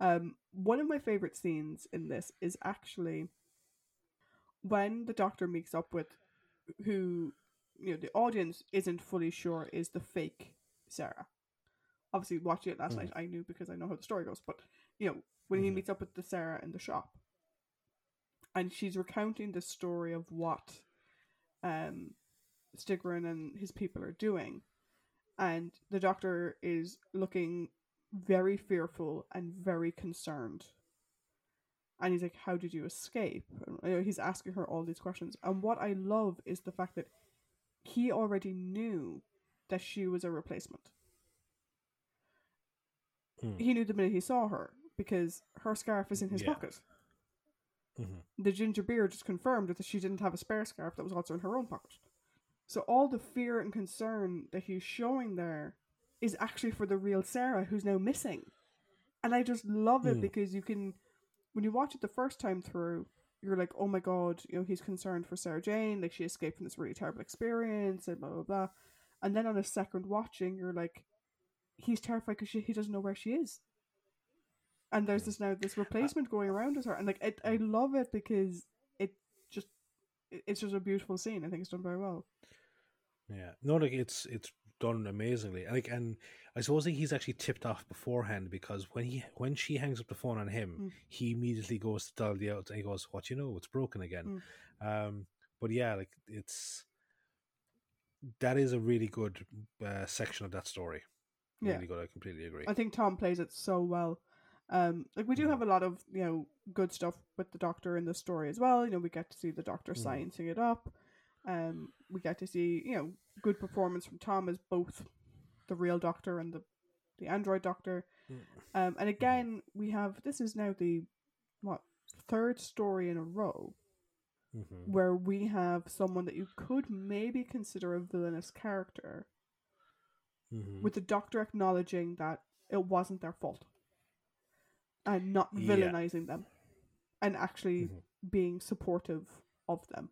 Um, one of my favorite scenes in this is actually when the doctor meets up with who, you know, the audience isn't fully sure is the fake Sarah. Obviously, watching it last Mm. night, I knew because I know how the story goes, but you know, when he Mhm. meets up with the Sarah in the shop, and she's recounting the story of what um Styggron and his people are doing, and the doctor is looking very fearful and very concerned. And he's like, "How did you escape?" And, you know, he's asking her all these questions. And what I love is the fact that he already knew that she was a replacement. Hmm. He knew the minute he saw her because her scarf is in his Yeah. pocket. Mhm. The ginger beer just confirmed that she didn't have a spare scarf that was also in her own pocket. So all the fear and concern that he's showing there is actually for the real Sarah who's now missing. And I just love it Mm. because you can when you watch it the first time through, you're like, Oh my god, you know, he's concerned for Sarah Jane, like she escaped from this really terrible experience and blah blah blah. And then on a second watching, you're like, he's terrified because he doesn't know where she is. And there's this now this replacement going around with her, and like it, I love it because it just it's just a beautiful scene. I think it's done very well. Yeah, no, like it's it's done amazingly. Like, and I suppose he's actually tipped off beforehand because when he when she hangs up the phone on him, Mm. he immediately goes to dial the out and he goes, "What you know? It's broken again." Mm. Um, but yeah, like it's that is a really good uh, section of that story. Yeah. Really good. I completely agree. I think Tom plays it so well. Um, like we do Mhm. have a lot of you know good stuff with the Doctor in the story as well. You know, we get to see the Doctor Mhm. sciencing it up. Um, we get to see you know good performance from Tom as both the real Doctor and the the android Doctor. Mm. Um, and again, we have this is now the what third story in a row Mhm. where we have someone that you could maybe consider a villainous character Mhm. with the doctor acknowledging that it wasn't their fault and not Yeah. villainizing them and actually Mhm. being supportive of them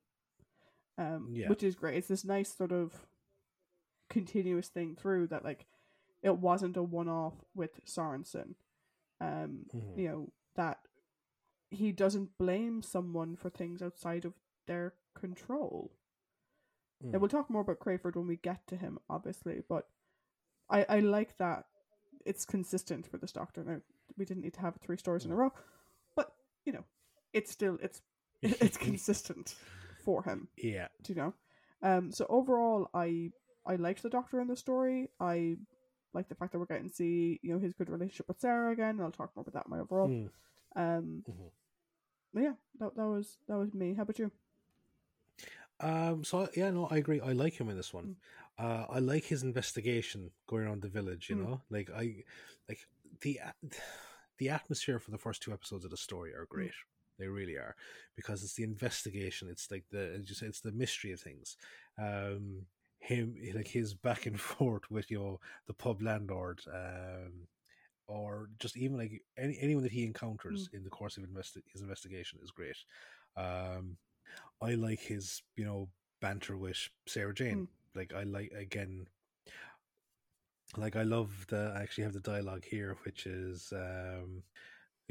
um Yeah. which is great it's this nice sort of continuous thing through that like it wasn't a one-off with Sorensen um Mhm. you know that he doesn't blame someone for things outside of their control Mm. and we'll talk more about Crayford when we get to him, obviously. But I I like that it's consistent for this Doctor. Now we didn't need to have three stories in a row, but you know, it's still it's it's consistent for him. yeah. Do you know? Um. So overall, I I liked the Doctor in the story. I like the fact that we're getting to see you know his good relationship with Sarah again. And I'll talk more about that in my overall. Mm. Um. Mhm. But yeah, that that was that was me. How about you? Um. So yeah, no, I agree. I like him in this one. Uh, I like his investigation going around the village. You Mm. know, like I, like the the atmosphere for the first two episodes of the story are great. They really are because it's the investigation. It's like the as you say, it's the mystery of things. Um, him like his back and forth with you know the pub landlord. Um, or just even like any anyone that he encounters in the course of investi- his investigation is great. Um, I like his you know banter with Sarah Jane. Mm. Like I like again. Like I love the I actually have the dialogue here, which is um,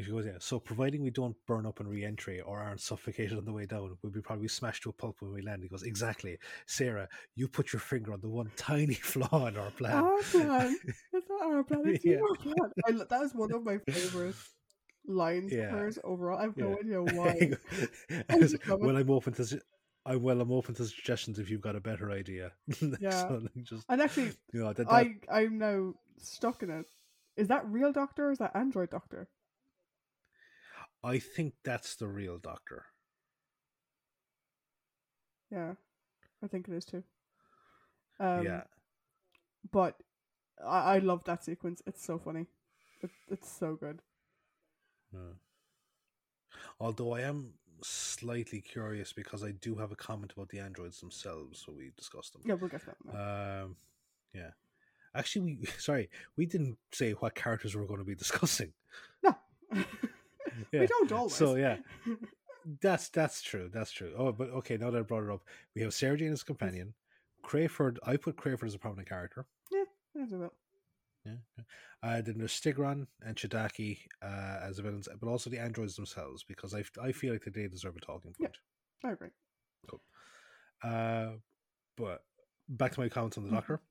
if you go yeah. So providing we don't burn up on re-entry or aren't suffocated on the way down, we'll be probably smashed to a pulp when we land. He goes exactly, Sarah. You put your finger on the one tiny flaw in our plan. Our plan. It's not our plan. It's Yeah. your plan. I, that is one of my favorite lines Yeah. overall. I have Yeah. no idea why. Was just like, love it. well, I'm open to. su- I well, I'm open to suggestions if you've got a better idea. Yeah. So, like, just And actually, you know that, that I I'm now stuck in it. Is that real Doctor or is that Android Doctor? I think that's the real Doctor. Yeah, I think it is too. Um, yeah, but I, I love that sequence. It's so funny. It, it's so good. Yeah. Although I am slightly curious because I do have a comment about the androids themselves, so we discussed them. Yeah, we'll get to that. Um, yeah. Actually, we sorry, we didn't say what characters we're going to be discussing. no, Yeah. we don't always. So yeah, that's that's true. That's true. Oh, but okay. Now that I brought it up, we have Sarah Jane as a companion. Crayford, I put Crayford as a prominent character. I'll do that. Yeah. yeah. Uh, then there's Styggron and Chedaki uh, as the villains, but also the androids themselves because I, I feel like they deserve a talking Yeah. point. I agree. Cool. Uh, but back to my comments on the Mhm. Doctor.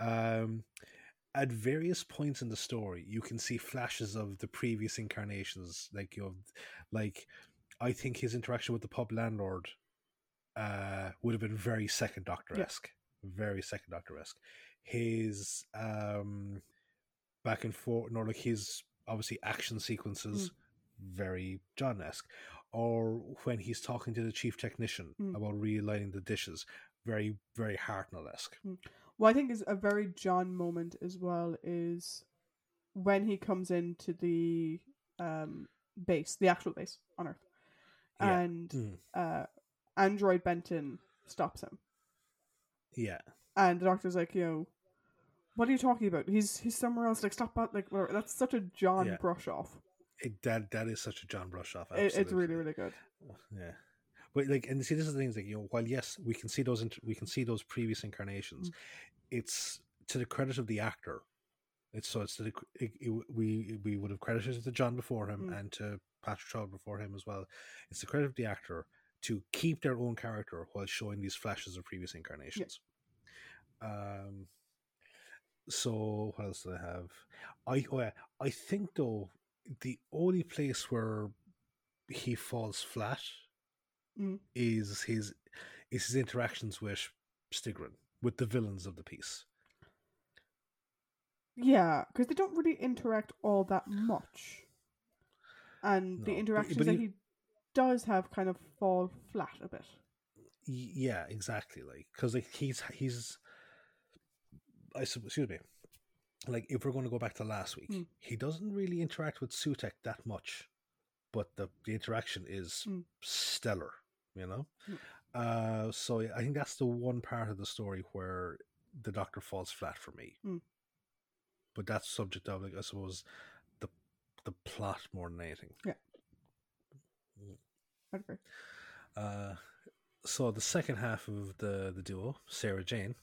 Um, at various points in the story, you can see flashes of the previous incarnations. Like you know, like I think his interaction with the pub landlord uh, would have been very Second Doctor esque, very Second Doctor esque. his um back and forth, nor like his obviously action sequences, very John esque. Or when he's talking to the chief technician Mm. about realigning the dishes, very very Hartnell esque. What I think is a very John moment as well is when he comes into the um base, the actual base on Earth, Yeah. and Mm. uh, Android Benton stops him, Yeah, and the doctor's like, you know, what are you talking about? He's he's somewhere else. Like stop, that, like whatever. That's such a John Yeah. brush off. it, that that is such a John brush off. It, it's really really good. yeah. But like, and see, this is the thing. Is like, you know, while yes, we can see those, int- we can see those previous incarnations. It's to the credit of the actor. It's so it's to the it, it, we we would have credited it to John before him Mm. and to Patrick Troughton before him as well. It's the credit of the actor to keep their own character while showing these flashes of previous incarnations. Um. So what else do I have? I oh yeah, I think though the only place where he falls flat Mm. is his is his interactions with Styggron, with the villains of the piece. Yeah, because they don't really interact all that much, and No, the interactions but that he- he does have kind of fall flat a bit. Yeah, exactly. Like because like he's he's, I excuse me. Like if we're going to go back to last week, Mm. he doesn't really interact with Sutekh that much, but the the interaction is Mm. stellar. You know, Mm. uh, so I think that's the one part of the story where the Doctor falls flat for me. Mm. But that's subject of like I suppose the the plot more than anything. Yeah. I'd agree. Uh, so the second half of the the duo, Sarah Jane.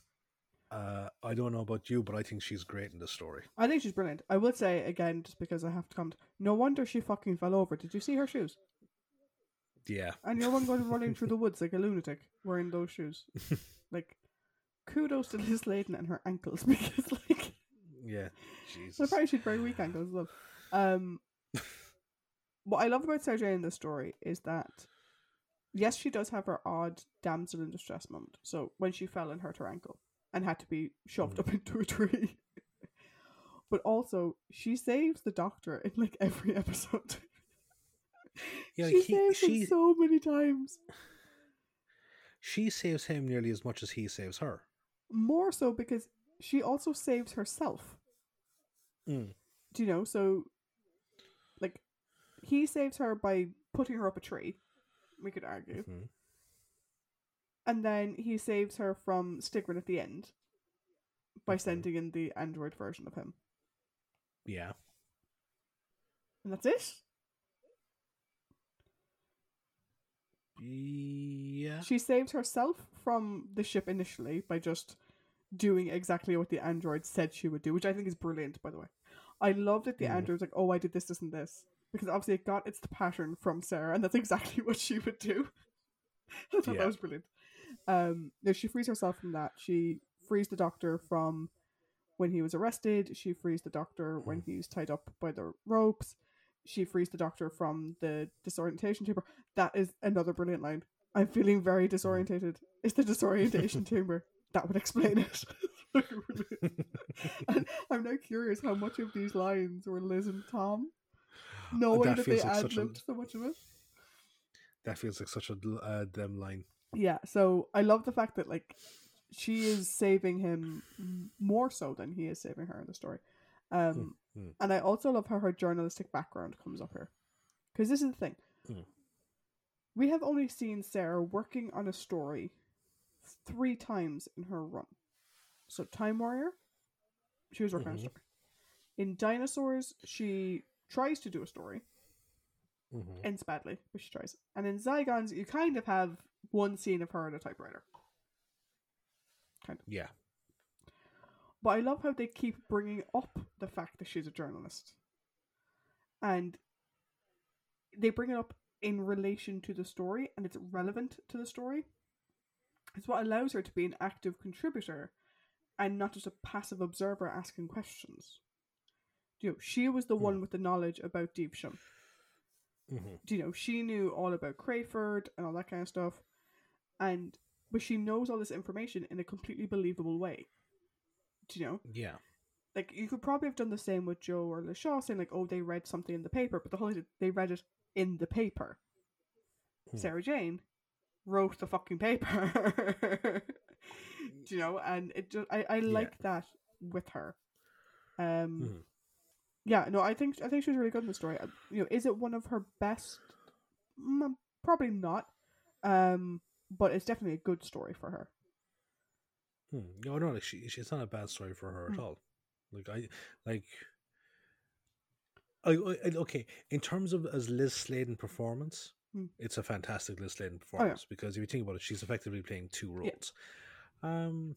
Uh, I don't know about you, but I think she's great in the story. I think she's brilliant. I would say again, just because I have to comment. No wonder she fucking fell over. Did you see her shoes? Yeah, And you're one going running through the woods like a lunatic wearing those shoes. like, kudos to Liz Sladen and her ankles because like yeah, Jesus. apparently she'd very weak ankles as well. Um, what I love about Jane in this story is that yes, she does have her odd damsel in distress moment. So when she fell and hurt her ankle and had to be shoved Mhm. up into a tree. but also she saves the doctor in like every episode. Yeah, she he- saves she- him so many times. She saves him nearly as much as he saves her. More so because she also saves herself. Mm. Do you know? So, like, he saves her by putting her up a tree. We could argue, Mhm. and then he saves her from Styggron at the end by sending in the android version of him, Yeah, and that's it. Yeah, She saves herself from the ship initially by just doing exactly what the android said she would do, which I think is brilliant, by the way. I love that the Mm. android's like, oh, I did this, this, and this. Because obviously it got its pattern from Sarah, and that's exactly what she would do. I thought Yeah. that was brilliant. Um, no, she frees herself from that. She frees the doctor from when he was arrested. She frees the doctor when he's tied up by the ropes. She frees the doctor from the disorientation chamber. That is another brilliant line. I'm feeling very disorientated. It's the disorientation chamber. That would explain it. and I'm now curious how much of these lines were Liz and Tom, knowing That that, they like ad libbed so much of it. that feels like such a uh, them line. Yeah, so I love the fact that like she is saving him more so than he is saving her in the story. Um, mm. and I also love how her journalistic background comes up here, because this is the thing. Mm. We have only seen Sarah working on a story three times in her run. So Time Warrior, she was working on a Mhm. story. In Dinosaurs, she tries to do a story, Mhm. ends badly, but she tries. And in Zygons, you kind of have one scene of her at a typewriter. Kind of. Yeah, But I love how they keep bringing up the fact that she's a journalist. And they bring it up in relation to the story and it's relevant to the story. It's what allows her to be an active contributor and not just a passive observer asking questions. You know, she was the Hmm. one with the knowledge about Devesham. Mhm. you know, she knew all about Crayford and all that kind of stuff, and but she knows all this information in a completely believable way. Do you know? Yeah. Like you could probably have done the same with Joe or Liz Shaw, saying like, "Oh, they read something in the paper," but the whole they read it in the paper. Hmm. Sarah Jane wrote the fucking paper. Do you know? And it just I I like that with her. Um. Mhm. Yeah, no, I think I think she was really good in the story. Uh, You know, is it one of her best? Mm, probably not. Um, but it's definitely a good story for her. Hmm. No, no, like she, she, it's not a bad story for her at Hmm. all. Like I, like, I, I, okay. In terms of as Liz Sladen performance, Hmm. it's a fantastic Liz Sladen performance because if you think about it, she's effectively playing two Yeah. roles. Um,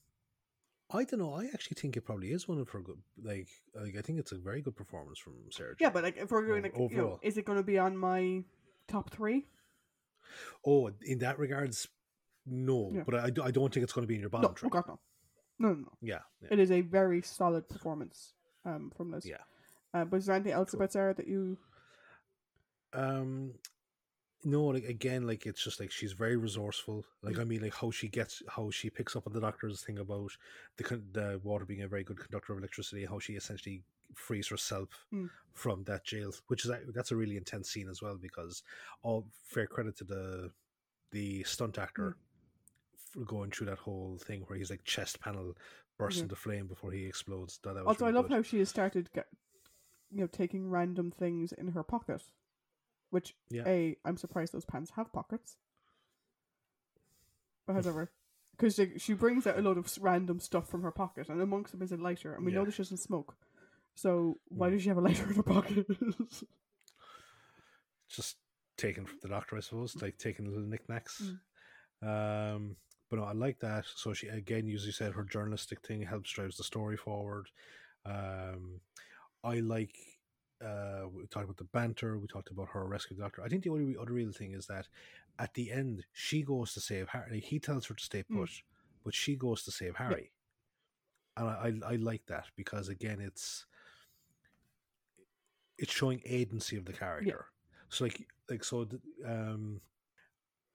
I don't know. I actually think it probably is one of her good. Like, like I think it's a very good performance from Sarah. Yeah, but like if we're going O- like, you know, is it going to be on my top three? oh, in that regards, no. Yeah. But I, I don't think it's going to be in your No, bottom oh three. god, no, no, no, no. Yeah, yeah, It is a very solid performance um from Liz. yeah. Uh, but is there anything else Cool. about Sarah that you? um no like again like it's just like she's very resourceful like i mean like how she gets how she picks up on the doctor's thing about the the water being a very good conductor of electricity how she essentially frees herself Mm. from that jail which is that's a really intense scene as well because all fair credit to the the stunt actor for going through that whole thing where he's like chest panel bursts Yeah. into flame before he explodes that, that was Also, really I love good. how she has started, get, you know, taking random things in her pocket. Which Yeah. a, I'm surprised those pants have pockets. But however, because she, she brings out a lot of random stuff from her pocket, and amongst them is a lighter, and we know that she doesn't smoke. So why Mm. does she have a lighter in her pocket? just taken from the doctor, I suppose, like taking little knickknacks. Mm. Um, but no, I like that. So she again, usually said her journalistic thing helps drives the story forward. Um, I like. Uh, we talked about the banter. We talked about her rescue doctor. I think the only other real thing is that at the end she goes to save Harry. He tells her to stay Mm. put, but she goes to save Harry. And I, I I like that because again, it's it's showing agency of the character. So like like so um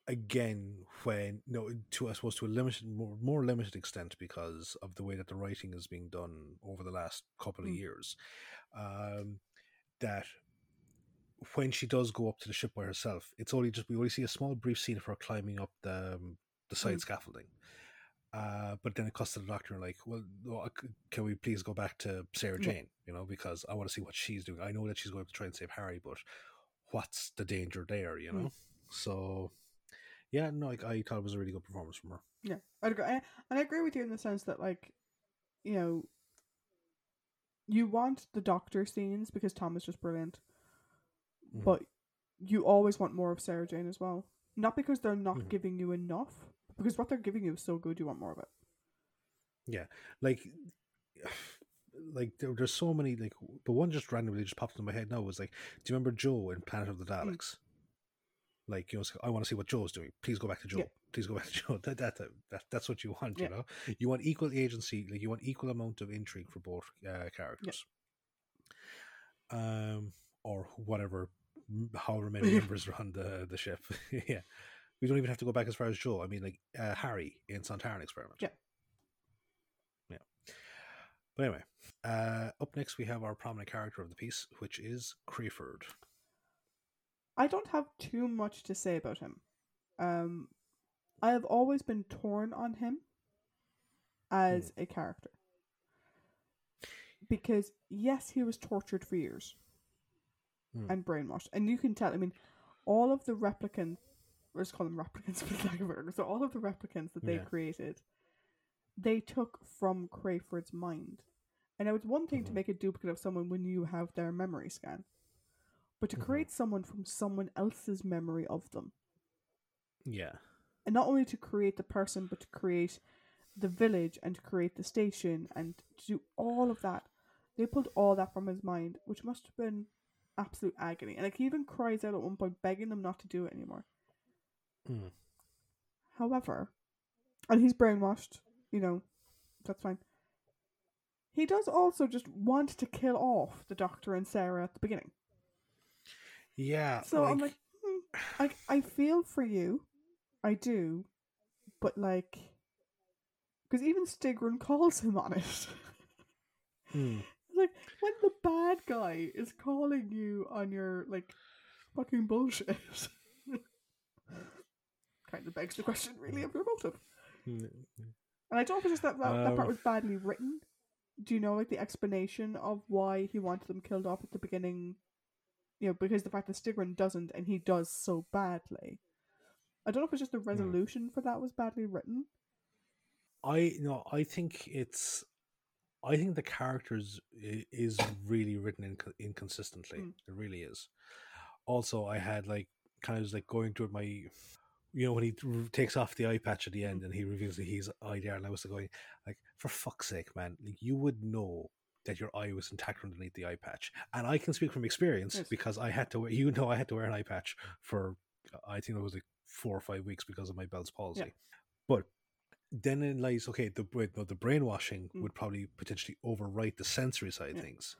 again when no to I suppose to a limited more more limited extent because of the way that the writing is being done over the last couple of Mm. years. Um that when she does go up to the ship by herself, it's only just we only see a small brief scene of her climbing up the um, the side Mm. scaffolding. Uh, but then it cuts to the doctor like, well, no, I c- can we please go back to Sarah Yeah. Jane? You know, because I want to see what she's doing. I know that she's going to try and save Harry, but what's the danger there? You Mm. know, so yeah, no, like, I thought it was a really good performance from her. Yeah, I'd agree. And I agree with you in the sense that, like, you know, you want the doctor scenes because Tom is just brilliant, Mhm. but you always want more of Sarah Jane as well. Not because they're not Mhm. giving you enough, because what they're giving you is so good, you want more of it. Yeah, like like there, there's so many like the one just randomly just popped in my head now was like do you remember joe in planet of the Mm. daleks like you know i want to see what joe's doing. Please go back to joe Yeah. please go back to joe that, that, that that's what you want Yeah. you know? You want equal agency like you want equal amount of intrigue for both uh, characters. Um or whatever however many members are on the the ship. Yeah. We don't even have to go back as far as joe i mean like uh, harry in sontaran experiment. Yeah. yeah. But anyway uh up next we have our prominent character of the piece which is crayford I don't have too much to say about him. Um, I have always been torn on him as a character. Because, yes, he was tortured for years Hmm. and brainwashed. And you can tell, I mean, all of the replicants, let's call them replicants for the lack of so all of the replicants that they Yeah. created, they took from Crayford's mind. And it was one thing to Mhm. make a duplicate of someone when you have their memory scan. But to Mhm. create someone from someone else's memory of them. yeah And not only to create the person, but to create the village and to create the station and to do all of that. They pulled all that from his mind, which must have been absolute agony. And like he even cries out at one point, begging them not to do it anymore. Hmm. However, and he's brainwashed, you know, that's fine. He does also just want to kill off the doctor and Sarah at the beginning. Yeah So I'm like, hmm, I I feel for you, I do, but like, because even Styggron calls him on it. Mm. Like when the bad guy is calling you on your like fucking bullshit. kind of begs the question, really, of your motive. Mm. And I don't know if it's just that that, that part Um, was badly written. Do you know like the explanation of why he wanted them killed off at the beginning? You know, because the fact that Styggron doesn't and he does so badly. I don't know if it's just the resolution for that was badly written. I no, I think it's. I think the characters is really written inco- inconsistently. Mm. It really is. Also, I had like kind of was like going through my, you know, when he takes off the eye patch at the end and he reveals that he's eye there, and I was going like, for fuck's sake, man! Like you would know that your eye was intact underneath the eye patch, and I can speak from experience Yes. because I had to. wear You know, I had to wear an eye patch for I think it was like four or five weeks because of my Bell's palsy. But then it lies okay. The the brainwashing Mm. would probably potentially overwrite the sensory side of Yeah. things.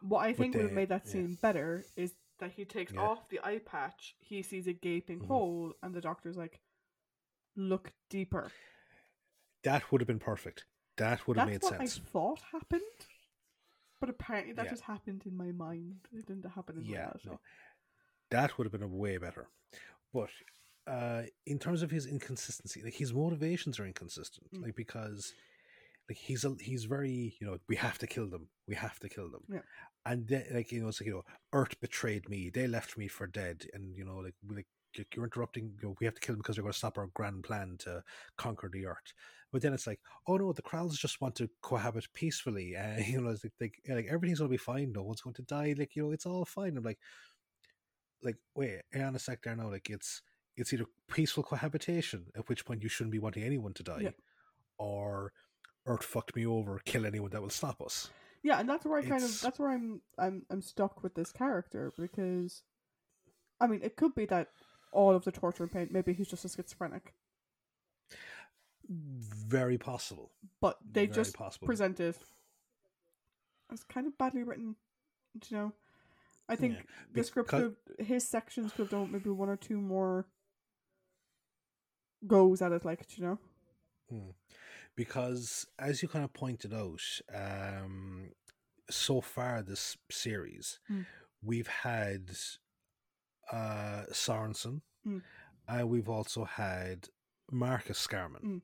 What I think would have made that yeah. scene better is that he takes Yeah. off the eye patch, he sees a gaping Mhm. hole, and the doctor's like, "Look deeper." That would have been perfect. That would have That's made what sense. I thought happened, but apparently that Yeah. just happened in my mind. It didn't happen in Yeah, reality. no, that would have been a way better. But uh, in terms of his inconsistency, like his motivations are inconsistent. Mm. Like because like he's a, he's very you know we have to kill them, we have to kill them. Yeah. And then like you know it's like you know Earth betrayed me, they left me for dead, and you know like we- like you- you're interrupting. You know, we have to kill them because they're going to stop our grand plan to conquer the Earth. But then it's like, oh no, the Kraals just want to cohabit peacefully. Uh, you know, it's like, like like everything's going to be fine. No one's going to die. Like you know, it's all fine. I'm like, like wait, hang on a sec there now. Like it's it's either peaceful cohabitation, at which point you shouldn't be wanting anyone to die, Yeah. or Earth fucked me over, kill anyone that will stop us. Yeah, and that's where I kind of that's where I'm I'm I'm stuck with this character because, I mean, it could be that all of the torture and pain. Maybe he's just a schizophrenic, Very possible. but they Very just possible. present it as kind of badly written. You know, I think Yeah, the script could have, his sections could have done maybe one or two more goes at it. Like, you know, Hmm. Because, as you kind of pointed out, um, so far this series, Mm. we've had uh, Sorensen, Mm. and we've also had Marcus Scarman, Mm.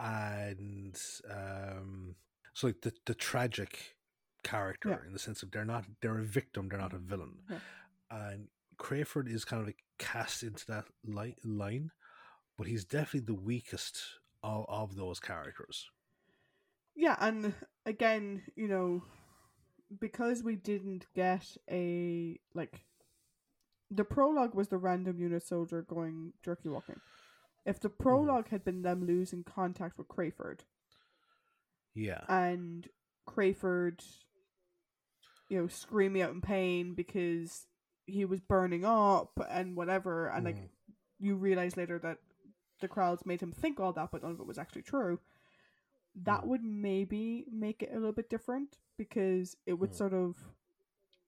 And um, so like the the tragic character Yeah. in the sense of they're not they're a victim, they're not a villain, Yeah. and Crayford is kind of like cast into that li- line, but he's definitely the weakest of, of those characters. Yeah, and again, you know, because we didn't get a like the prologue was the random unit soldier going jerky walking. If the prologue had been them losing contact with Crayford Yeah, and Crayford you know, screaming out in pain because he was burning up and whatever and like Mhm. you realize later that the crowds made him think all that but none of it was actually true that Mm. would maybe make it a little bit different because it would Mm. sort of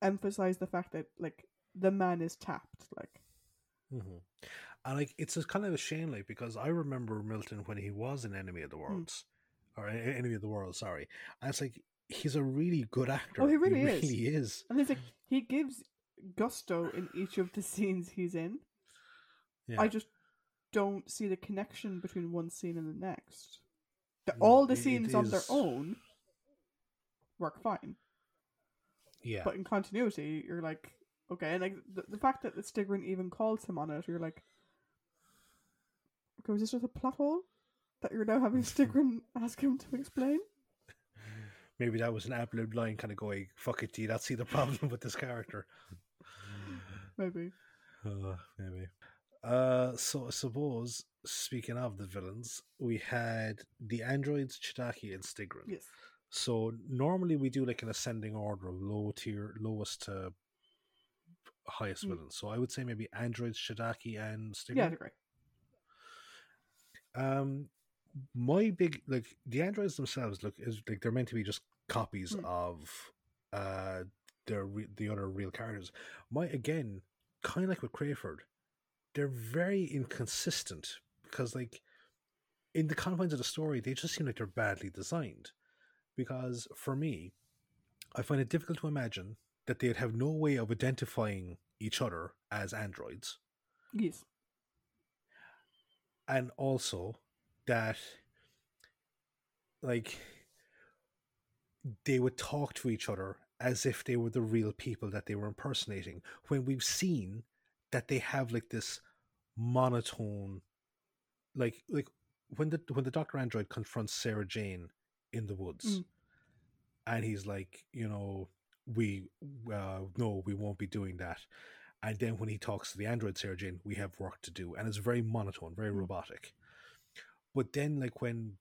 emphasize the fact that like the man is tapped like hmm and like it's a kind of a shame, like because I remember Milton when he was an Enemy of the hmm. Worlds, or a- a- Enemy of the World, sorry, and it's like he's a really good actor. Oh, he really is. really is. and it's like he gives gusto in each of the scenes he's in Yeah. i just don't see the connection between one scene and the next the, No, all the scenes on their own work fine yeah, but in continuity you're like okay and like the, the fact that the Styggron even calls him on it you're like okay was this just a plot hole that you're now having Styggron ask him to explain maybe that was an ad-lib line, kind of going, "Fuck it, G, that's see the problem with this character." maybe Uh, maybe. Uh, so I suppose speaking of the villains, we had the androids Chedaki and Styggron. yes So normally we do like an ascending order of low tier, lowest to highest Mm. villains. So I would say maybe androids Chedaki and Styggron. yeah I'd agree Um, my big like the androids themselves look is like they're meant to be just copies Mm. of uh their re- the other real characters. My again, kind of like with Crayford, they're very inconsistent because like in the confines of the story, they just seem like they're badly designed. because for me, I find it difficult to imagine that they'd have no way of identifying each other as androids, Yes. And also that like they would talk to each other as if they were the real people that they were impersonating when we've seen that they have like this monotone like like when the when the Doctor Android confronts Sarah Jane in the woods, Mm. and he's like, you know, we uh, no, we won't be doing that. And then when he talks to the android Jane, we have work to do, and it's very monotone, very Mm. robotic. But then, like when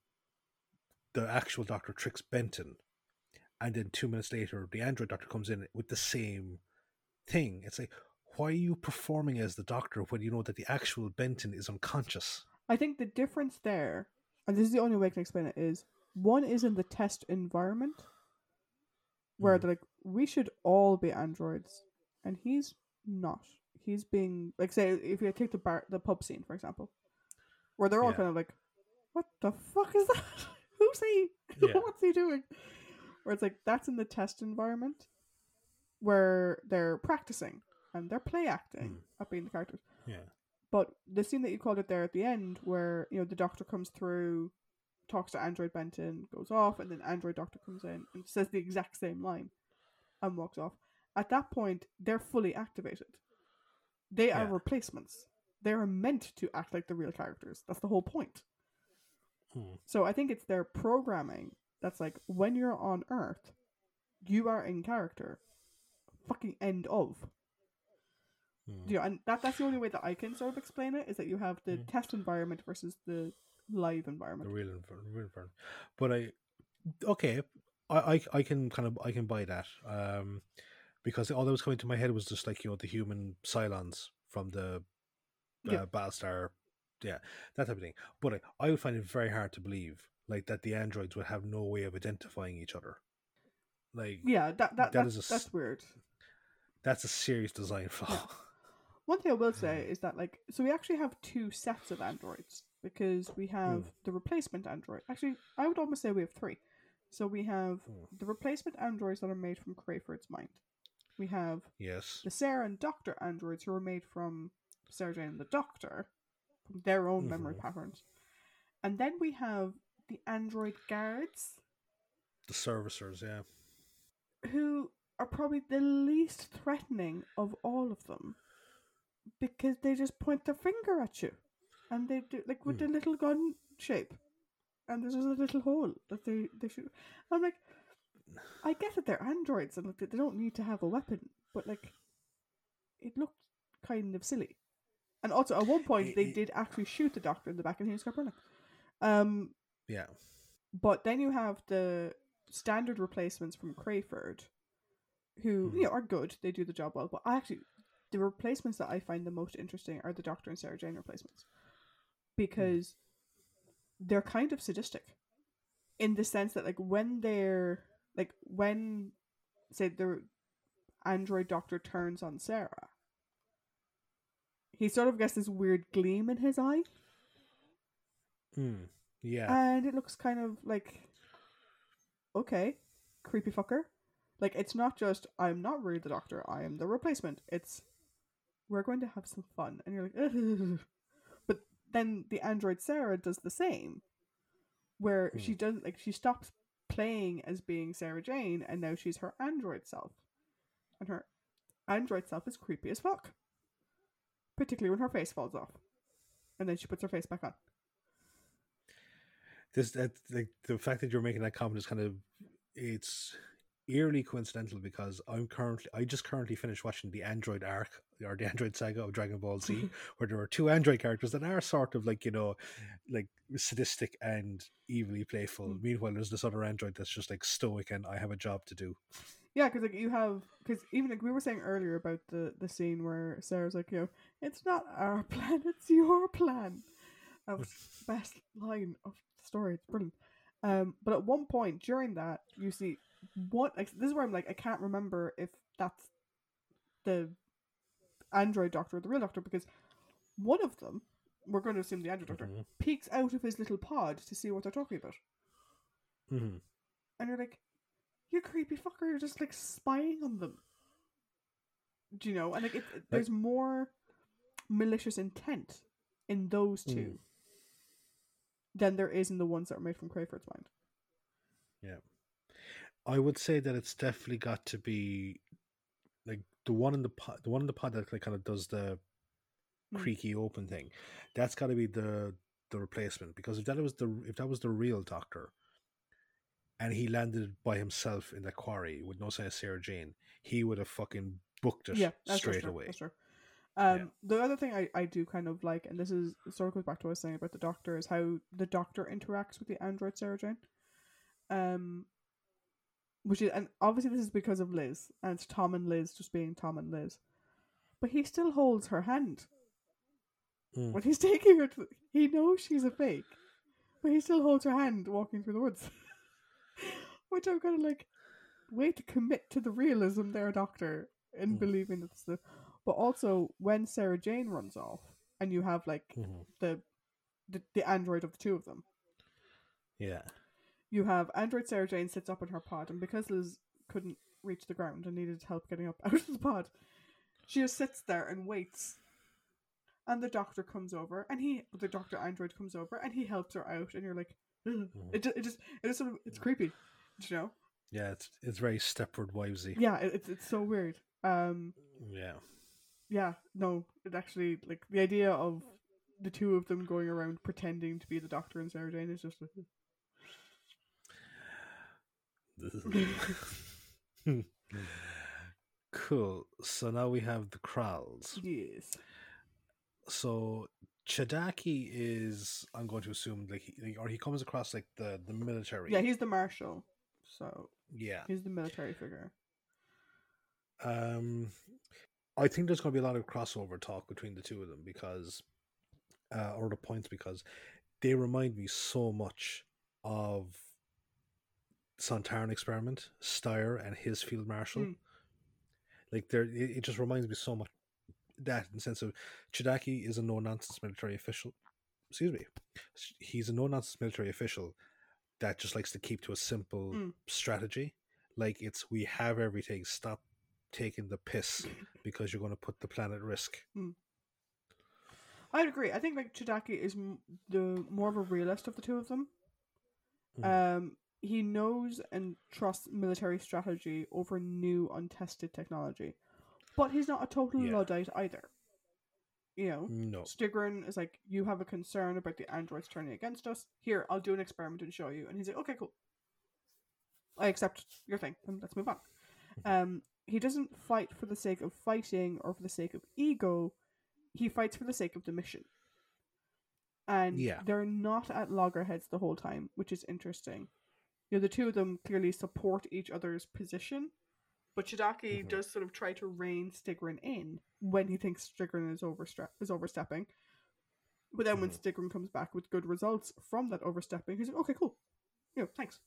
the actual Doctor tricks Benton, and then two minutes later, the android Doctor comes in with the same thing. It's like, why are you performing as the Doctor when you know that the actual Benton is unconscious? I think the difference there, and this is the only way I can explain it, is one is in the test environment where Mm. they're like, we should all be androids, and he's not. He's being like, say, if you take the bar, the pub scene for example, where they're all Yeah. kind of like, "What the fuck is that? Who's he? Yeah. What's he doing?" Where it's like that's in the test environment where they're practicing and they're play acting Mm. at being the characters. Yeah. But the scene that you called it there at the end, where you know the doctor comes through, talks to Android Benton, goes off, and then Android Doctor comes in and says the exact same line, and walks off. At that point, they're fully activated. They are Yeah. replacements. They are meant to act like the real characters. That's the whole point. Hmm. So I think it's their programming that's like when you're on Earth, you are in character. Fucking end of. Hmm. You know, and that that's the only way that I can sort of explain it is that you have the Mm. test environment versus the live the environment. real infer- real environment. But I okay, I, I I can kind of I can buy that. Um because all that was coming to my head was just like, you know, the human Cylons from the uh, Yeah. Battlestar yeah, that type of thing. But I, I would find it very hard to believe like that the androids would have no way of identifying each other. Like Yeah, that, that, That that's, is a that's weird. that's a serious design flaw. One thing I will say is that like so we actually have two sets of androids because we have Hmm. the replacement android. Actually, I would almost say we have three. So we have Hmm. the replacement androids that are made from Crayford's mind. We have yes. the Sarah and Doctor androids who are made from Sarah Jane and the Doctor, from their own memory Mhm. patterns. And then we have the android guards The servicers, yeah. who are probably the least threatening of all of them because they just point their finger at you and they do like with the little gun shape and there's just a little hole that they they shoot i'm like i get that they're androids and like, they don't need to have a weapon but like it looked kind of silly and also at one point they I- I- did actually shoot the doctor in the back and he was burning um Yeah. but then you have the standard replacements from Crayford, who Mhm. you know are good. They do the job well. But I actually, the replacements that I find the most interesting are the Doctor and Sarah Jane replacements, because they're kind of sadistic, in the sense that like when they're like when, say the android Doctor turns on Sarah, he sort of gets this weird gleam in his eye, Mm. Yeah. and it looks kind of like okay creepy fucker like it's not just i'm not really the doctor i am the replacement it's we're going to have some fun and you're like "Ugh." but then the android sarah does the same where she does like she stops playing as being sarah jane and now she's her android self. And her android self is creepy as fuck. Particularly when her face falls off. And then she puts her face back on. This that like the fact that you're making that comment is kind of it's eerily coincidental because I'm currently I just currently finished watching the Android arc or the Android saga of Dragon Ball Z, where there are two Android characters that are sort of like you know, like sadistic and evilly playful. Mm. Meanwhile, there's this other android that's just like stoic and I have a job to do. Yeah, because like you have, because even like we were saying earlier about the the scene where Sarah's like, you know, it's not our plan, it's your plan. That was the best line of the story. It's brilliant. Um, but at one point during that, you see what like this is where I'm like, I can't remember if that's the android doctor or the real doctor because one of them, we're going to assume the android doctor, Mhm. peeks out of his little pod to see what they're talking about. Mhm. and you're like, you creepy fucker, you're just like spying on them. Do you know? And like, it, it- there's more malicious intent in those two Mm. than there is in the ones that are made from Crayford's mind. I would say that it's definitely got to be like the one in the pod, the one in the pod that like, kind of does the Mm. creaky open thing. That's got to be the the replacement because if that was the if that was the real Doctor, and he landed by himself in the quarry with no sign of Sarah Jane, he would have fucking booked it yeah, straight true, away. That's true. Um, Yeah. The other thing I, I do kind of like, and this is sort of goes back to what I was saying about the Doctor, is how the Doctor interacts with the android Sarah Jane. Um, which is, and obviously this is because of Liz, and it's Tom and Liz just being Tom and Liz, but he still holds her hand Mm. when he's taking her. To, he knows she's a fake, but he still holds her hand walking through the woods. which I'm kind of like, way to commit to the realism there, Doctor, in Mm. believing that the. But also when Sarah Jane runs off, and you have like Mhm. the, the the android of the two of them, Yeah, you have android Sarah Jane sits up in her pod, and because Liz couldn't reach the ground and needed help getting up out of the pod, she just sits there and waits. And the doctor comes over, and he, the doctor android comes over, and he helps her out, and you're like, "Ugh." it just, it just, it just sort of, it's creepy, do you know? yeah. It's it's very Stepford Wivesy. Yeah, it, it's it's so weird. Um, yeah. yeah, no, it actually like the idea of the two of them going around pretending to be the doctor and Sarah Jane is just. cool. So now we have the Kraals. yes. So Chedaki is, I'm going to assume, like, he, or he comes across like the the military. Yeah, he's the marshal, so yeah. he's the military figure. Um, I think there's going to be a lot of crossover talk between the two of them because, uh, or the points because they remind me so much of Sontaran experiment, Styre and his field marshal. Mm. Like there, it, it just reminds me so much that in the sense of Chedaki is a no nonsense military official. Excuse me, he's a no nonsense military official that just likes to keep to a simple Mm. strategy. Like it's we have everything. Stop taking the piss because you're going to put the planet at risk. I'd agree. I think like Chedaki is m- the more of a realist of the two of them. Mhm. Um, he knows and trusts military strategy over new untested technology, but he's not a total Yeah. luddite either. You know, no, Styggron is like, you have a concern about the androids turning against us. Here, I'll do an experiment and show you. And he's like, okay, cool. I accept your thing. And let's move on. Um, he doesn't fight for the sake of fighting or for the sake of ego. He fights for the sake of the mission. And Yeah. they're not at loggerheads the whole time, which is interesting. You know, the two of them clearly support each other's position. But Chedaki Mhm. does sort of try to rein Styggron in when he thinks Styggron is overstre- is overstepping. But then when Mhm. Styggron comes back with good results from that overstepping, he's like, okay, cool. You know, thanks.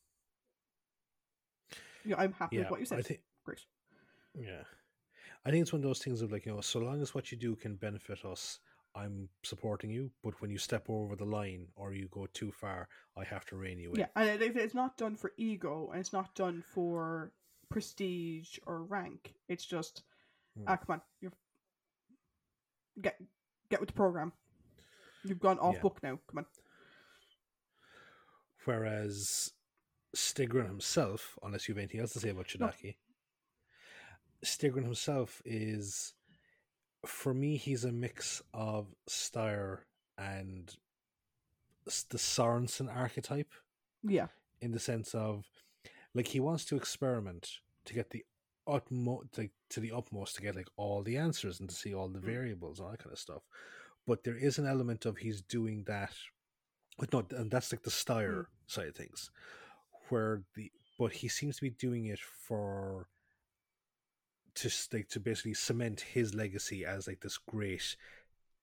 Yeah, I'm happy yeah, with what you said. I think Great. yeah, I think it's one of those things of like you know, so long as what you do can benefit us, I'm supporting you. But when you step over the line or you go too far, I have to rein you in. Yeah, and it, it- it's not done for ego, and it's not done for prestige or rank. It's just, Hmm. ah, come on, you're get get with the program. You've gone off Yeah. book now. Come on. Whereas Styggron himself, unless you have anything else to say about No. Chedaki, Styggron himself is, for me, he's a mix of Styre and the Sorenson archetype Yeah, in the sense of, like, he wants to experiment to get the utmost, like, to the utmost to get like all the answers and to see all the Mm. variables, all that kind of stuff. But there is an element of he's doing that but no, and that's like the Styre side of things, where the but he seems to be doing it for to like to basically cement his legacy as like this great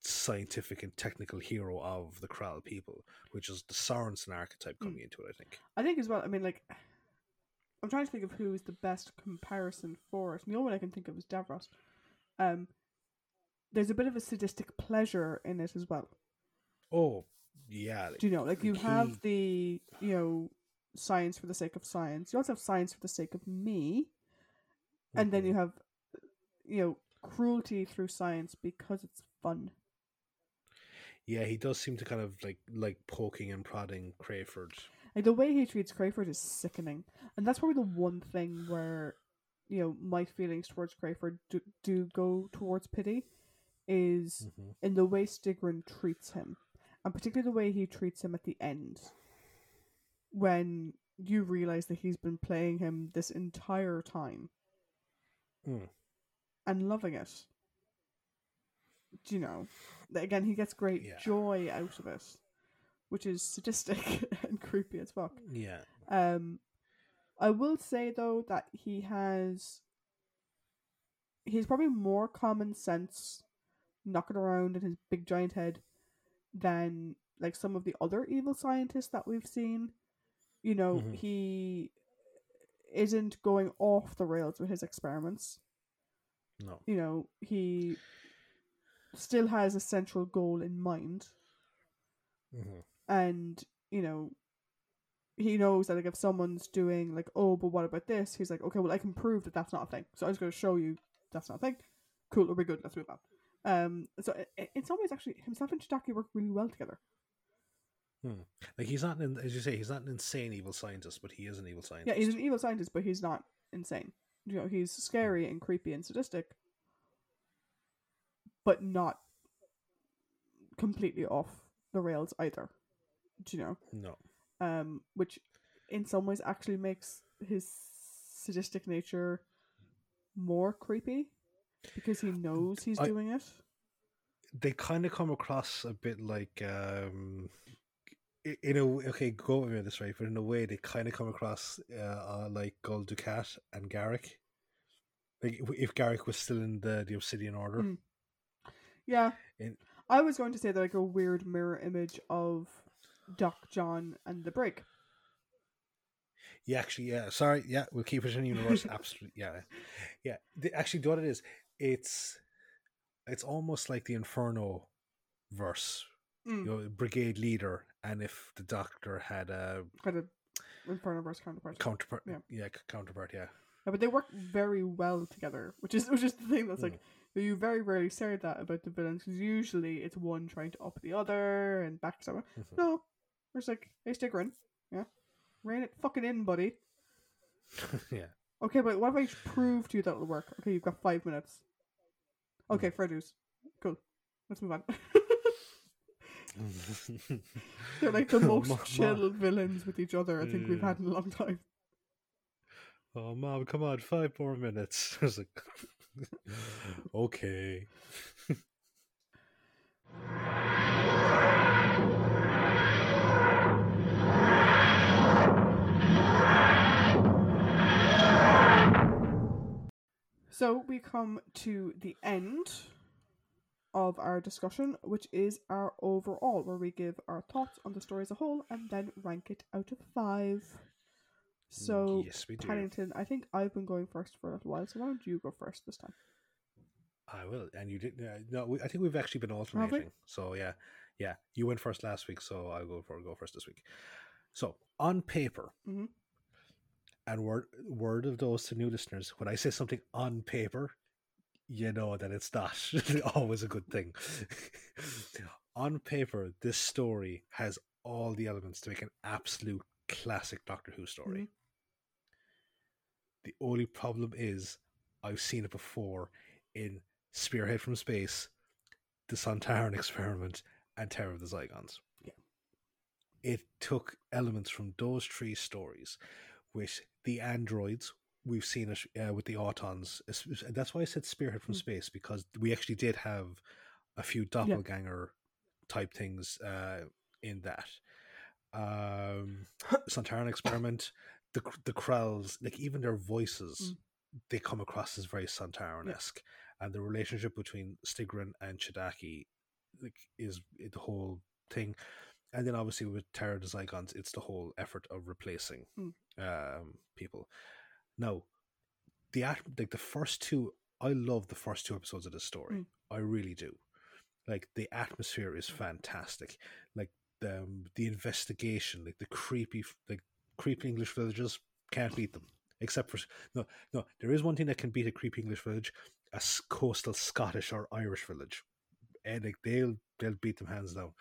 scientific and technical hero of the Kraal people, which is the Sorenson archetype coming into it. I think. I think as well. I mean, like, I'm trying to think of who is the best comparison for it. The only one I can think of is Davros. Um, there's a bit of a sadistic pleasure in it as well. Oh yeah, like, Do you know? Like you He- have the you know science for the sake of science. You also have science for the sake of me, and then you have you know cruelty through science because it's fun. Yeah, he does seem to kind of like like poking and prodding Crayford. Like the way he treats Crayford is sickening, and that's probably the one thing where you know my feelings towards Crayford do, do go towards pity, is Mhm. in the way Styggron treats him, and particularly the way he treats him at the end, when you realize that he's been playing him this entire time, Mm. and loving it. Do you know? That Again, he gets great Yeah. joy out of it, which is sadistic and creepy as fuck. Yeah. Um, I will say though that he has he's probably more common sense knocking around in his big giant head than like some of the other evil scientists that we've seen. You know, Mhm. he isn't going off the rails with his experiments. No. You know, he still has a central goal in mind. Hmm and you know he knows that like if someone's doing like oh but what about this? He's like okay well i can prove that that's not a thing. So i'm just going to show you that's not a thing. Cool it'll be good let's move on. Um so in some ways actually himself and Chedaki work really well together Like he's not an, as you say, he's not an insane evil scientist, but he is an evil scientist. yeah he's an evil scientist but he's not insane you know he's scary and creepy and sadistic but not completely off the rails either do you know no. um, which in some ways actually makes his sadistic nature more creepy because he knows he's I- doing it. They kind of come across a bit like, um, i- in a okay, go with me on this right, but in a way they kind of come across uh, uh, like Gul Dukat and Garak. Like if- Garak was still in the the Obsidian Order. Mm. Yeah, In- I was going to say that like a weird mirror image of Doc John and the Brig. Yeah, actually, yeah. Sorry, yeah, we'll keep it in universe. Absolutely, yeah, yeah. The, actually, what it is, it's it's almost like the Inferno verse. Mm. You know, brigade leader, and if the Doctor had a Kind of Infernoverse counterpart. counterpart, Yeah. yeah, counterpart, yeah, Yeah, but they work very well together, which is which is the thing that's like you very rarely say that about the villains because usually it's one trying to up the other and backstab. Mhm. No, it's like hey, stick in, yeah, rein it fucking in, buddy. yeah. Okay, but what if I prove to you that it'll work? Okay, you've got five minutes. Okay, fair dues. Cool. Let's move on. They're like the Oh, most Ma- chill villains with each other I think we've had in a long time. Oh, mom, come on, five more minutes. I was like, okay. So we come to the end of our discussion, which is our overall, where we give our thoughts on the story as a whole and then rank it out of five. So, yes, we do. Paddington, I think I've been going first for a little while, so why don't you go first this time? I will, and you did. Uh, no, we, I think we've actually been alternating. So yeah, yeah. You went first last week, so I'll go for go first this week. So on paper, Mhm. and word word of those to new listeners, when I say something on paper, you know that it's not always a good thing. on paper, this story has all the elements to make an absolute classic Doctor Who story. Mm-hmm. The only problem is I've seen it before in Spearhead from Space, The Sontaran Experiment, and Terror of the Zygons. Yeah. It took elements from those three stories, with the androids. We've seen it uh, with the Autons. And That's why I said Spearhead from Mm. Space, because we actually did have a few doppelganger type things uh, in that. Um, Sontaran Experiment, the the Kraals, like even their voices, they come across as very Sontaran esque, and the relationship between Styggron and Chedaki, like, is the whole thing. And then obviously with Terror the Zygons, it's the whole effort of replacing Mm. um, people. Now, the like the first two, I love the first two episodes of this story. Mm. I really do. Like the atmosphere is fantastic. Like the um, the investigation, like the creepy, like creepy English villages can't beat them. Except for no, no. There is one thing that can beat a creepy English village: a coastal Scottish or Irish village, and like they'll they'll beat them hands down.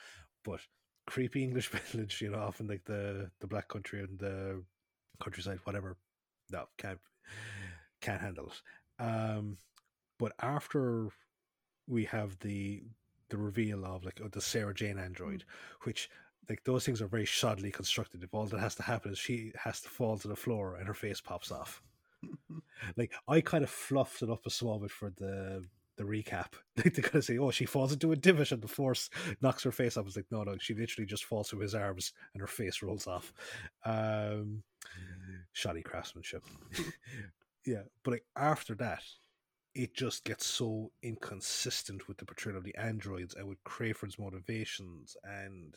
But creepy English village, you know, often like the the Black Country and the countryside, whatever. No, can't can't handle it. Um, but after we have the the reveal of like the Sarah Jane android, which like those things are very shoddily constructed. If all that has to happen is she has to fall to the floor and her face pops off. like I kind of fluffed it up a small bit for the the recap. Like to kind of say, oh, she falls into a divot and the force knocks her face off. It's like, no, no, she literally just falls through his arms and her face rolls off. Um, shoddy craftsmanship. yeah, but like after that, it just gets so inconsistent with the portrayal of the androids and with Crayford's motivations and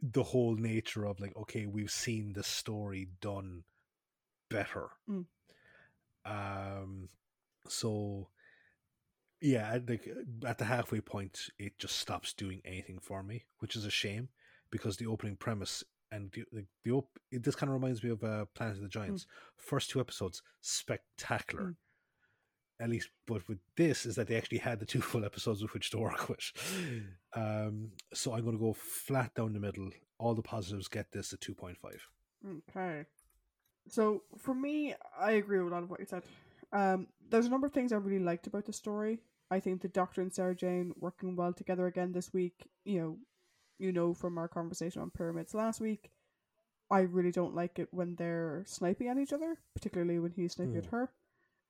the whole nature of like, okay, we've seen the story done better. Mm. Um, so yeah, think at the halfway point, it just stops doing anything for me, which is a shame because the opening premise and the the, the op- it, this kind of reminds me of uh, Planet of the Giants. First two episodes, spectacular. Mm. At least, but with this is that they actually had the two full episodes with which to work with. Um, so I'm going to go flat down the middle. All the positives get this at two point five. Okay. So for me, I agree with a lot of what you said. Um, there's a number of things I really liked about the story. I think the Doctor and Sarah Jane working well together again this week. You know, you know from our conversation on pyramids last week. I really don't like it when they're sniping at each other, particularly when he's sniping at Mm. her.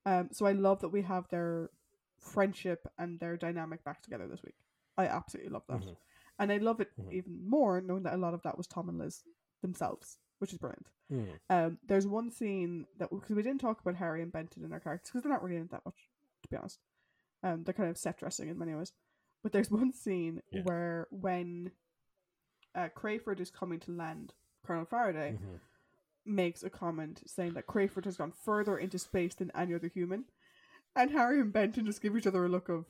Um, so I love that we have their friendship and their dynamic back together this week. I absolutely love that, Mhm. and I love it Mhm. even more knowing that a lot of that was Tom and Liz themselves, which is brilliant. Mm. Um, there's one scene that because we didn't talk about Harry and Benton in their characters because they're not really in it that much, to be honest. Um, they're kind of set dressing in many ways, but there's one scene Yeah. where when uh, Crayford is coming to land, Colonel Faraday Mhm. makes a comment saying that Crayford has gone further into space than any other human, and Harry and Benton just give each other a look of,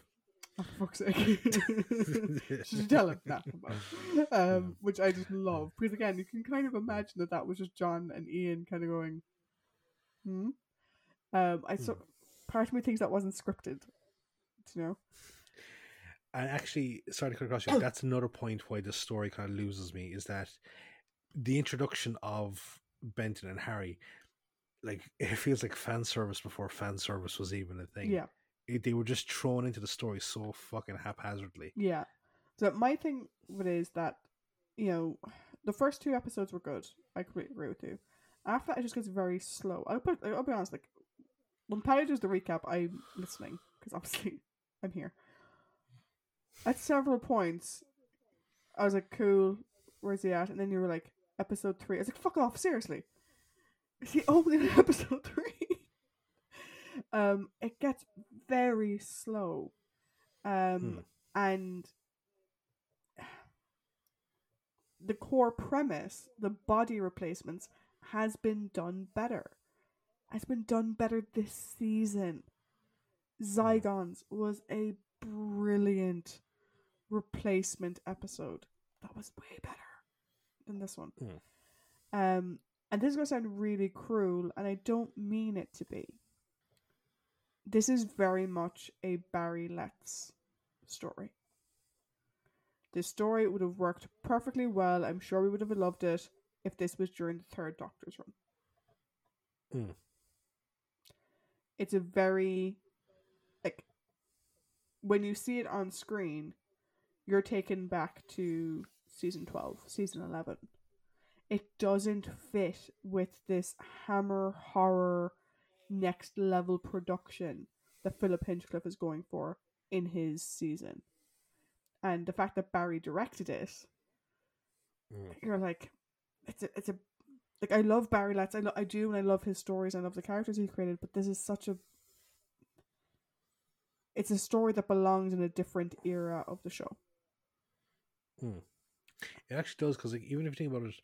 "Oh, for fuck's sake!" Should you tell him that? Um, which I just love because again, you can kind of imagine that that was just John and Ian kind of going, "Hmm." Um, I so part of me thinks that wasn't scripted. You know, And actually, sorry to cut across you. Oh. That's another point why the story kind of loses me is that the introduction of Benton and Harry, like it feels like fan service before fan service was even a thing. yeah, It, they were just thrown into the story so fucking haphazardly. yeah. So my thing with it is that you know the first two episodes were good. I completely agree with you. After that, it just gets very slow. I'll put. I'll be honest. Like when Paddy does the recap, I'm listening because obviously I'm here. At several points, I was like, "Cool, where's he at?" And then you were like, "Episode three. I was like, "Fuck off, seriously." Is he only in episode three? um, it gets very slow, um, and the core premise, the body replacements, has been done better. Has been done better this season. Zygons was a brilliant replacement episode. That was way better than this one. Mm. Um, and this is gonna sound really cruel, and I don't mean it to be. This is very much a Barry Letts story. This story would have worked perfectly well. I'm sure we would have loved it if this was during the third Doctor's run. Mm. It's a very like when you see it on screen, you're taken back to season twelve, season eleven. It doesn't fit with this hammer horror next level production that Philip Hinchcliffe is going for in his season. And the fact that Barry directed it, Mm. you're like, it's a, it's a, like I love Barry Letts, I lo- I do, and I love his stories, I love the characters he created, but this is such a, it's a story that belongs in a different era of the show. It actually does because like, even if you think about it,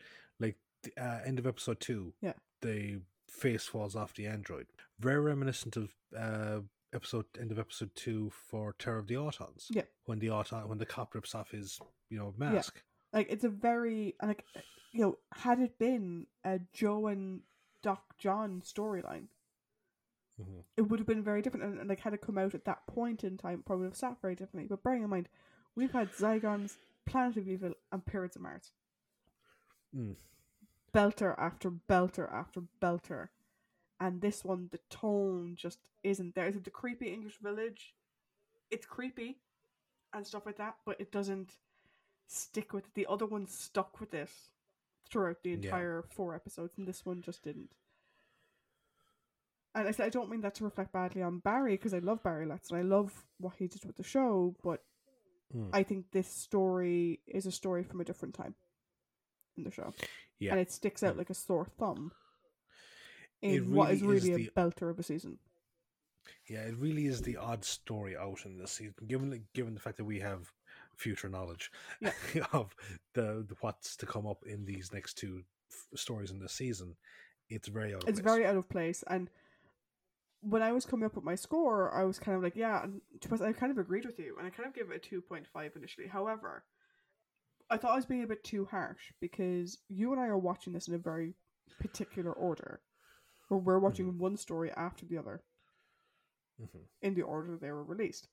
like the uh, end of episode two, Yeah. the face falls off the android. Very reminiscent of uh, episode end of episode two for Terror of the Autons. Yeah. when the auton when the cop rips off his you know mask. Like it's a very like you know, had it been a Jo and Doc John storyline, Mhm. it would have been very different. And, and like, had it come out at that point in time, probably would have sat very differently. But bearing in mind, we've had Zygons, Planet of Evil, and Pyramids of Mars. Mm. Belter after belter after belter. And this one, the tone just isn't there. Is it the creepy English village? It's creepy and stuff like that, but it doesn't stick with it. The other one stuck with it throughout the Yeah. entire four episodes, and this one just didn't. And I said I don't mean that to reflect badly on Barry because I love Barry Letts and I love what he did with the show, but Mm. I think this story is a story from a different time in the show, Yeah. and it sticks out Mm. like a sore thumb It in what is really is really a the- belter of a season. Yeah, it really is the odd story out in this season, given the, given the fact that we have future knowledge Yeah. of the, the what's to come up in these next two f- stories in this season. It's very out of It's place. very out of place, and when I was coming up with my score, I was kind of like, yeah, and to be honest, I kind of agreed with you, and I kind of gave it a two point five initially. However, I thought I was being a bit too harsh because you and I are watching this in a very particular order, where we're watching one story after the other Mhm. in the order they were released,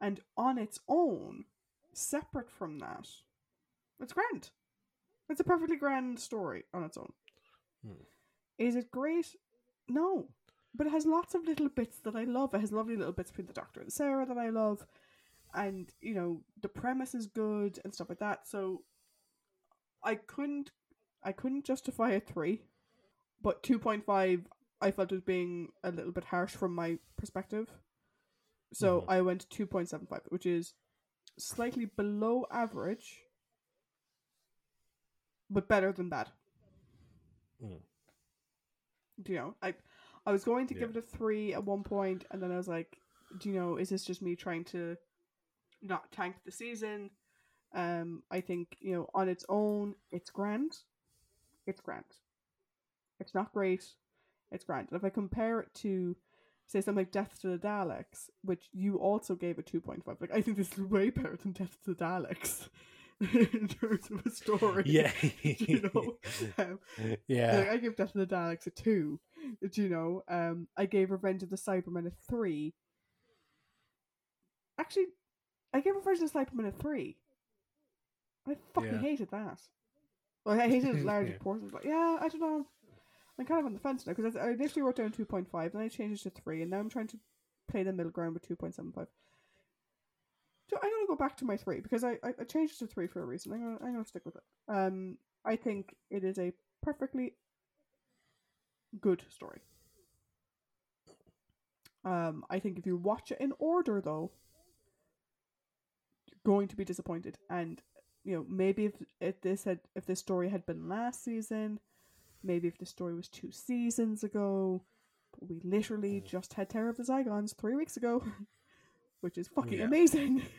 and on its own, separate from that, it's grand. It's a perfectly grand story on its own. Hmm. Is it great? No. But it has lots of little bits that I love. It has lovely little bits between the Doctor and Sarah that I love. And, you know, the premise is good and stuff like that. So I couldn't I couldn't justify a three. But two point five I felt was being a little bit harsh from my perspective. So Mhm. I went two point seven five, which is slightly below average. But better than that. Mm. Do you know? I I was going to give it a three at one point, and then I was like, do you know, is this just me trying to not tank the season? Um, I think you know, on its own, it's grand. It's grand. It's not great. It's grand. And if I compare it to, say, something like Death to the Daleks, which you also gave a two point five, like I think this is way better than Death to the Daleks in terms of a story. Yeah. you know. Um, yeah. like, I give Death of the Daleks a two. Do you know? Um, I gave Revenge of the Cybermen a three. Actually, I gave Revenge of the Cybermen a three. I fucking Yeah. hated that. Well, I hated it large Yeah. portions. But yeah, I don't know. I'm kind of on the fence now because I initially wrote down two point five, then I changed it to three, and now I'm trying to play the middle ground with two point seven five. So I'm gonna go back to my three because I, I, I changed it to three for a reason. I'm gonna I'm gonna stick with it. Um, I think it is a perfectly good story. Um, I think if you watch it in order, though, you're going to be disappointed. And you know, maybe if if this had if this story had been last season, maybe if the story was two seasons ago, but we literally just had Terror of the Zygons three weeks ago, which is fucking Yeah. amazing.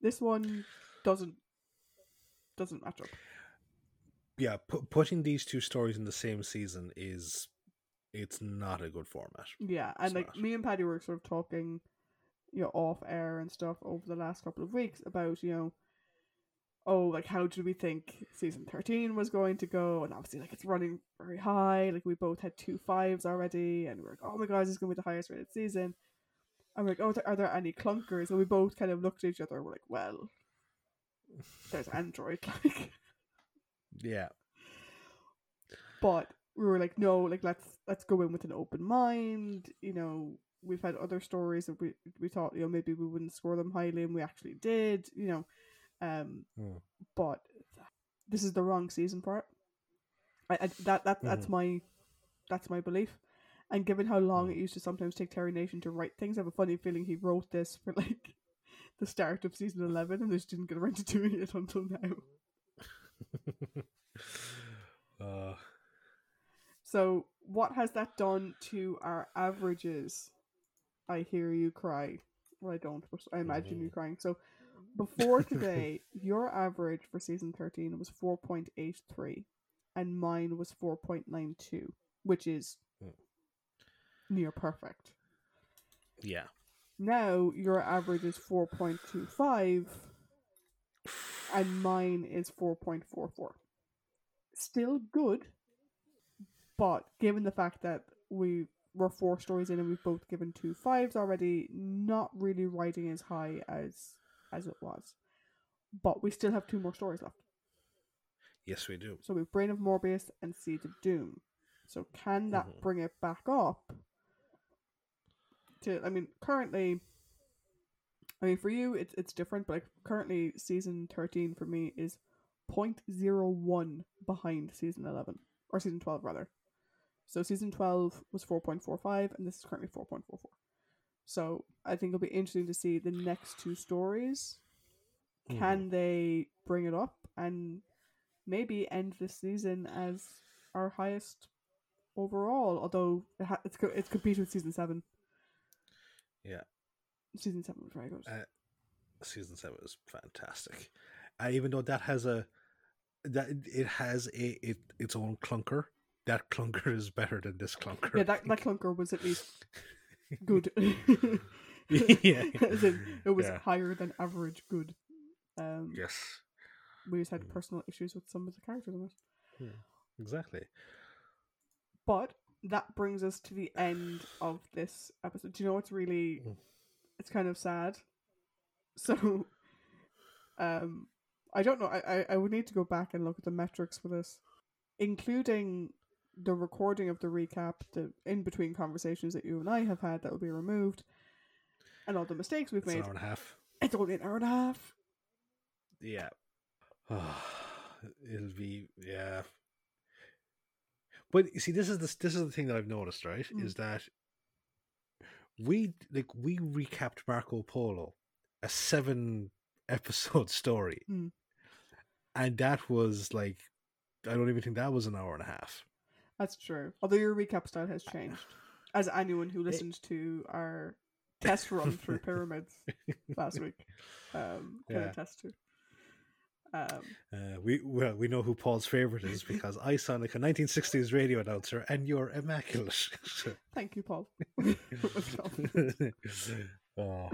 this one doesn't doesn't match up. Yeah, pu- putting these two stories in the same season is it's not a good format. Yeah, and It's like not. me and Paddy were sort of talking, you know, off air and stuff over the last couple of weeks about, you know, oh, like how did we think season thirteen was going to go? And obviously, like it's running very high. Like we both had two fives already, and we are like, oh my god, this is going to be the highest rated season. And we're like, oh, th- are there any clunkers? And we both kind of looked at each other. and We're like, well, there's Android, like. Yeah. but we were like no like let's let's go in with an open mind you know we've had other stories that we we thought you know maybe we wouldn't score them highly and we actually did you know um Mm. but this is the wrong season for it I, I that that that's Mhm. my that's my belief and given how long Mm. it used to sometimes take Terry Nation to write things I have a funny feeling he wrote this for like the start of season 11 and just didn't get around to doing it until now uh, So, what has that done to our averages? I hear you cry. Well, I don't, but I imagine you Mhm. crying. So, before today, your average for season 13 was 4.83, and mine was 4.92, which is Mm. near perfect. yeah. Now, your average is 4.25, and mine is 4.44. Still good, but given the fact that we were four stories in and we've both given two fives already, not really riding as high as as it was. But we still have two more stories left. Yes, we do. So we've Brain of Morbius and Seed of Doom. So can that Mhm. bring it back up? To I mean, currently, I mean for you it's it's different, but like currently season thirteen for me is 0.01 behind season eleven or season twelve rather. So season twelve was four point four five, and this is currently four point four four. So I think it'll be interesting to see the next two stories. Mhm. Can they bring it up and maybe end the season as our highest overall? Although it ha- it's co- it's competing with season seven. Yeah. Season seven was very good. Uh, season seven is fantastic. Uh, even though that has a that it has a it, its own clunker, that clunker is better than this clunker. yeah, that that clunker was at least good. yeah. It was Yeah. higher than average good. Um, Yes, we just had Mm. personal issues with some of the characters in it. exactly. But that brings us to the end of this episode. Do you know what's really Mm. It's kind of sad. So um I don't know, I, I, I would need to go back and look at the metrics for this. Including the recording of the recap, the in between conversations that you and I have had that will be removed, and all the mistakes we've It's an made. hour and a half. It's only an hour and a half. Yeah. It'll be yeah. But you see, this is the this is the thing that I've noticed, right? Mm. Is that we like we recapped Marco Polo, a seven episode story, Mm. and that was like I don't even think that was an hour and a half. That's true. Although your recap style has changed. As anyone who listened to our test run through pyramids last week um, can Yeah. attest to. Um, Uh, we well we know who Paul's favorite is because I sound like a 1960s radio announcer, and you're immaculate. thank you, Paul. oh,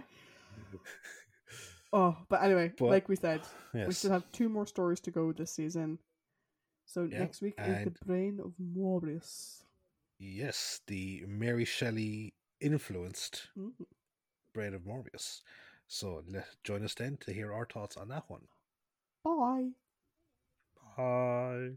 oh, but anyway, But- like we said, we still have two more stories to go this season. So Yeah, next week is the brain of Morbius. Yes, the Mary Shelley influenced Mhm. Brain of Morbius. So let, join us then to hear our thoughts on that one. Bye. Bye.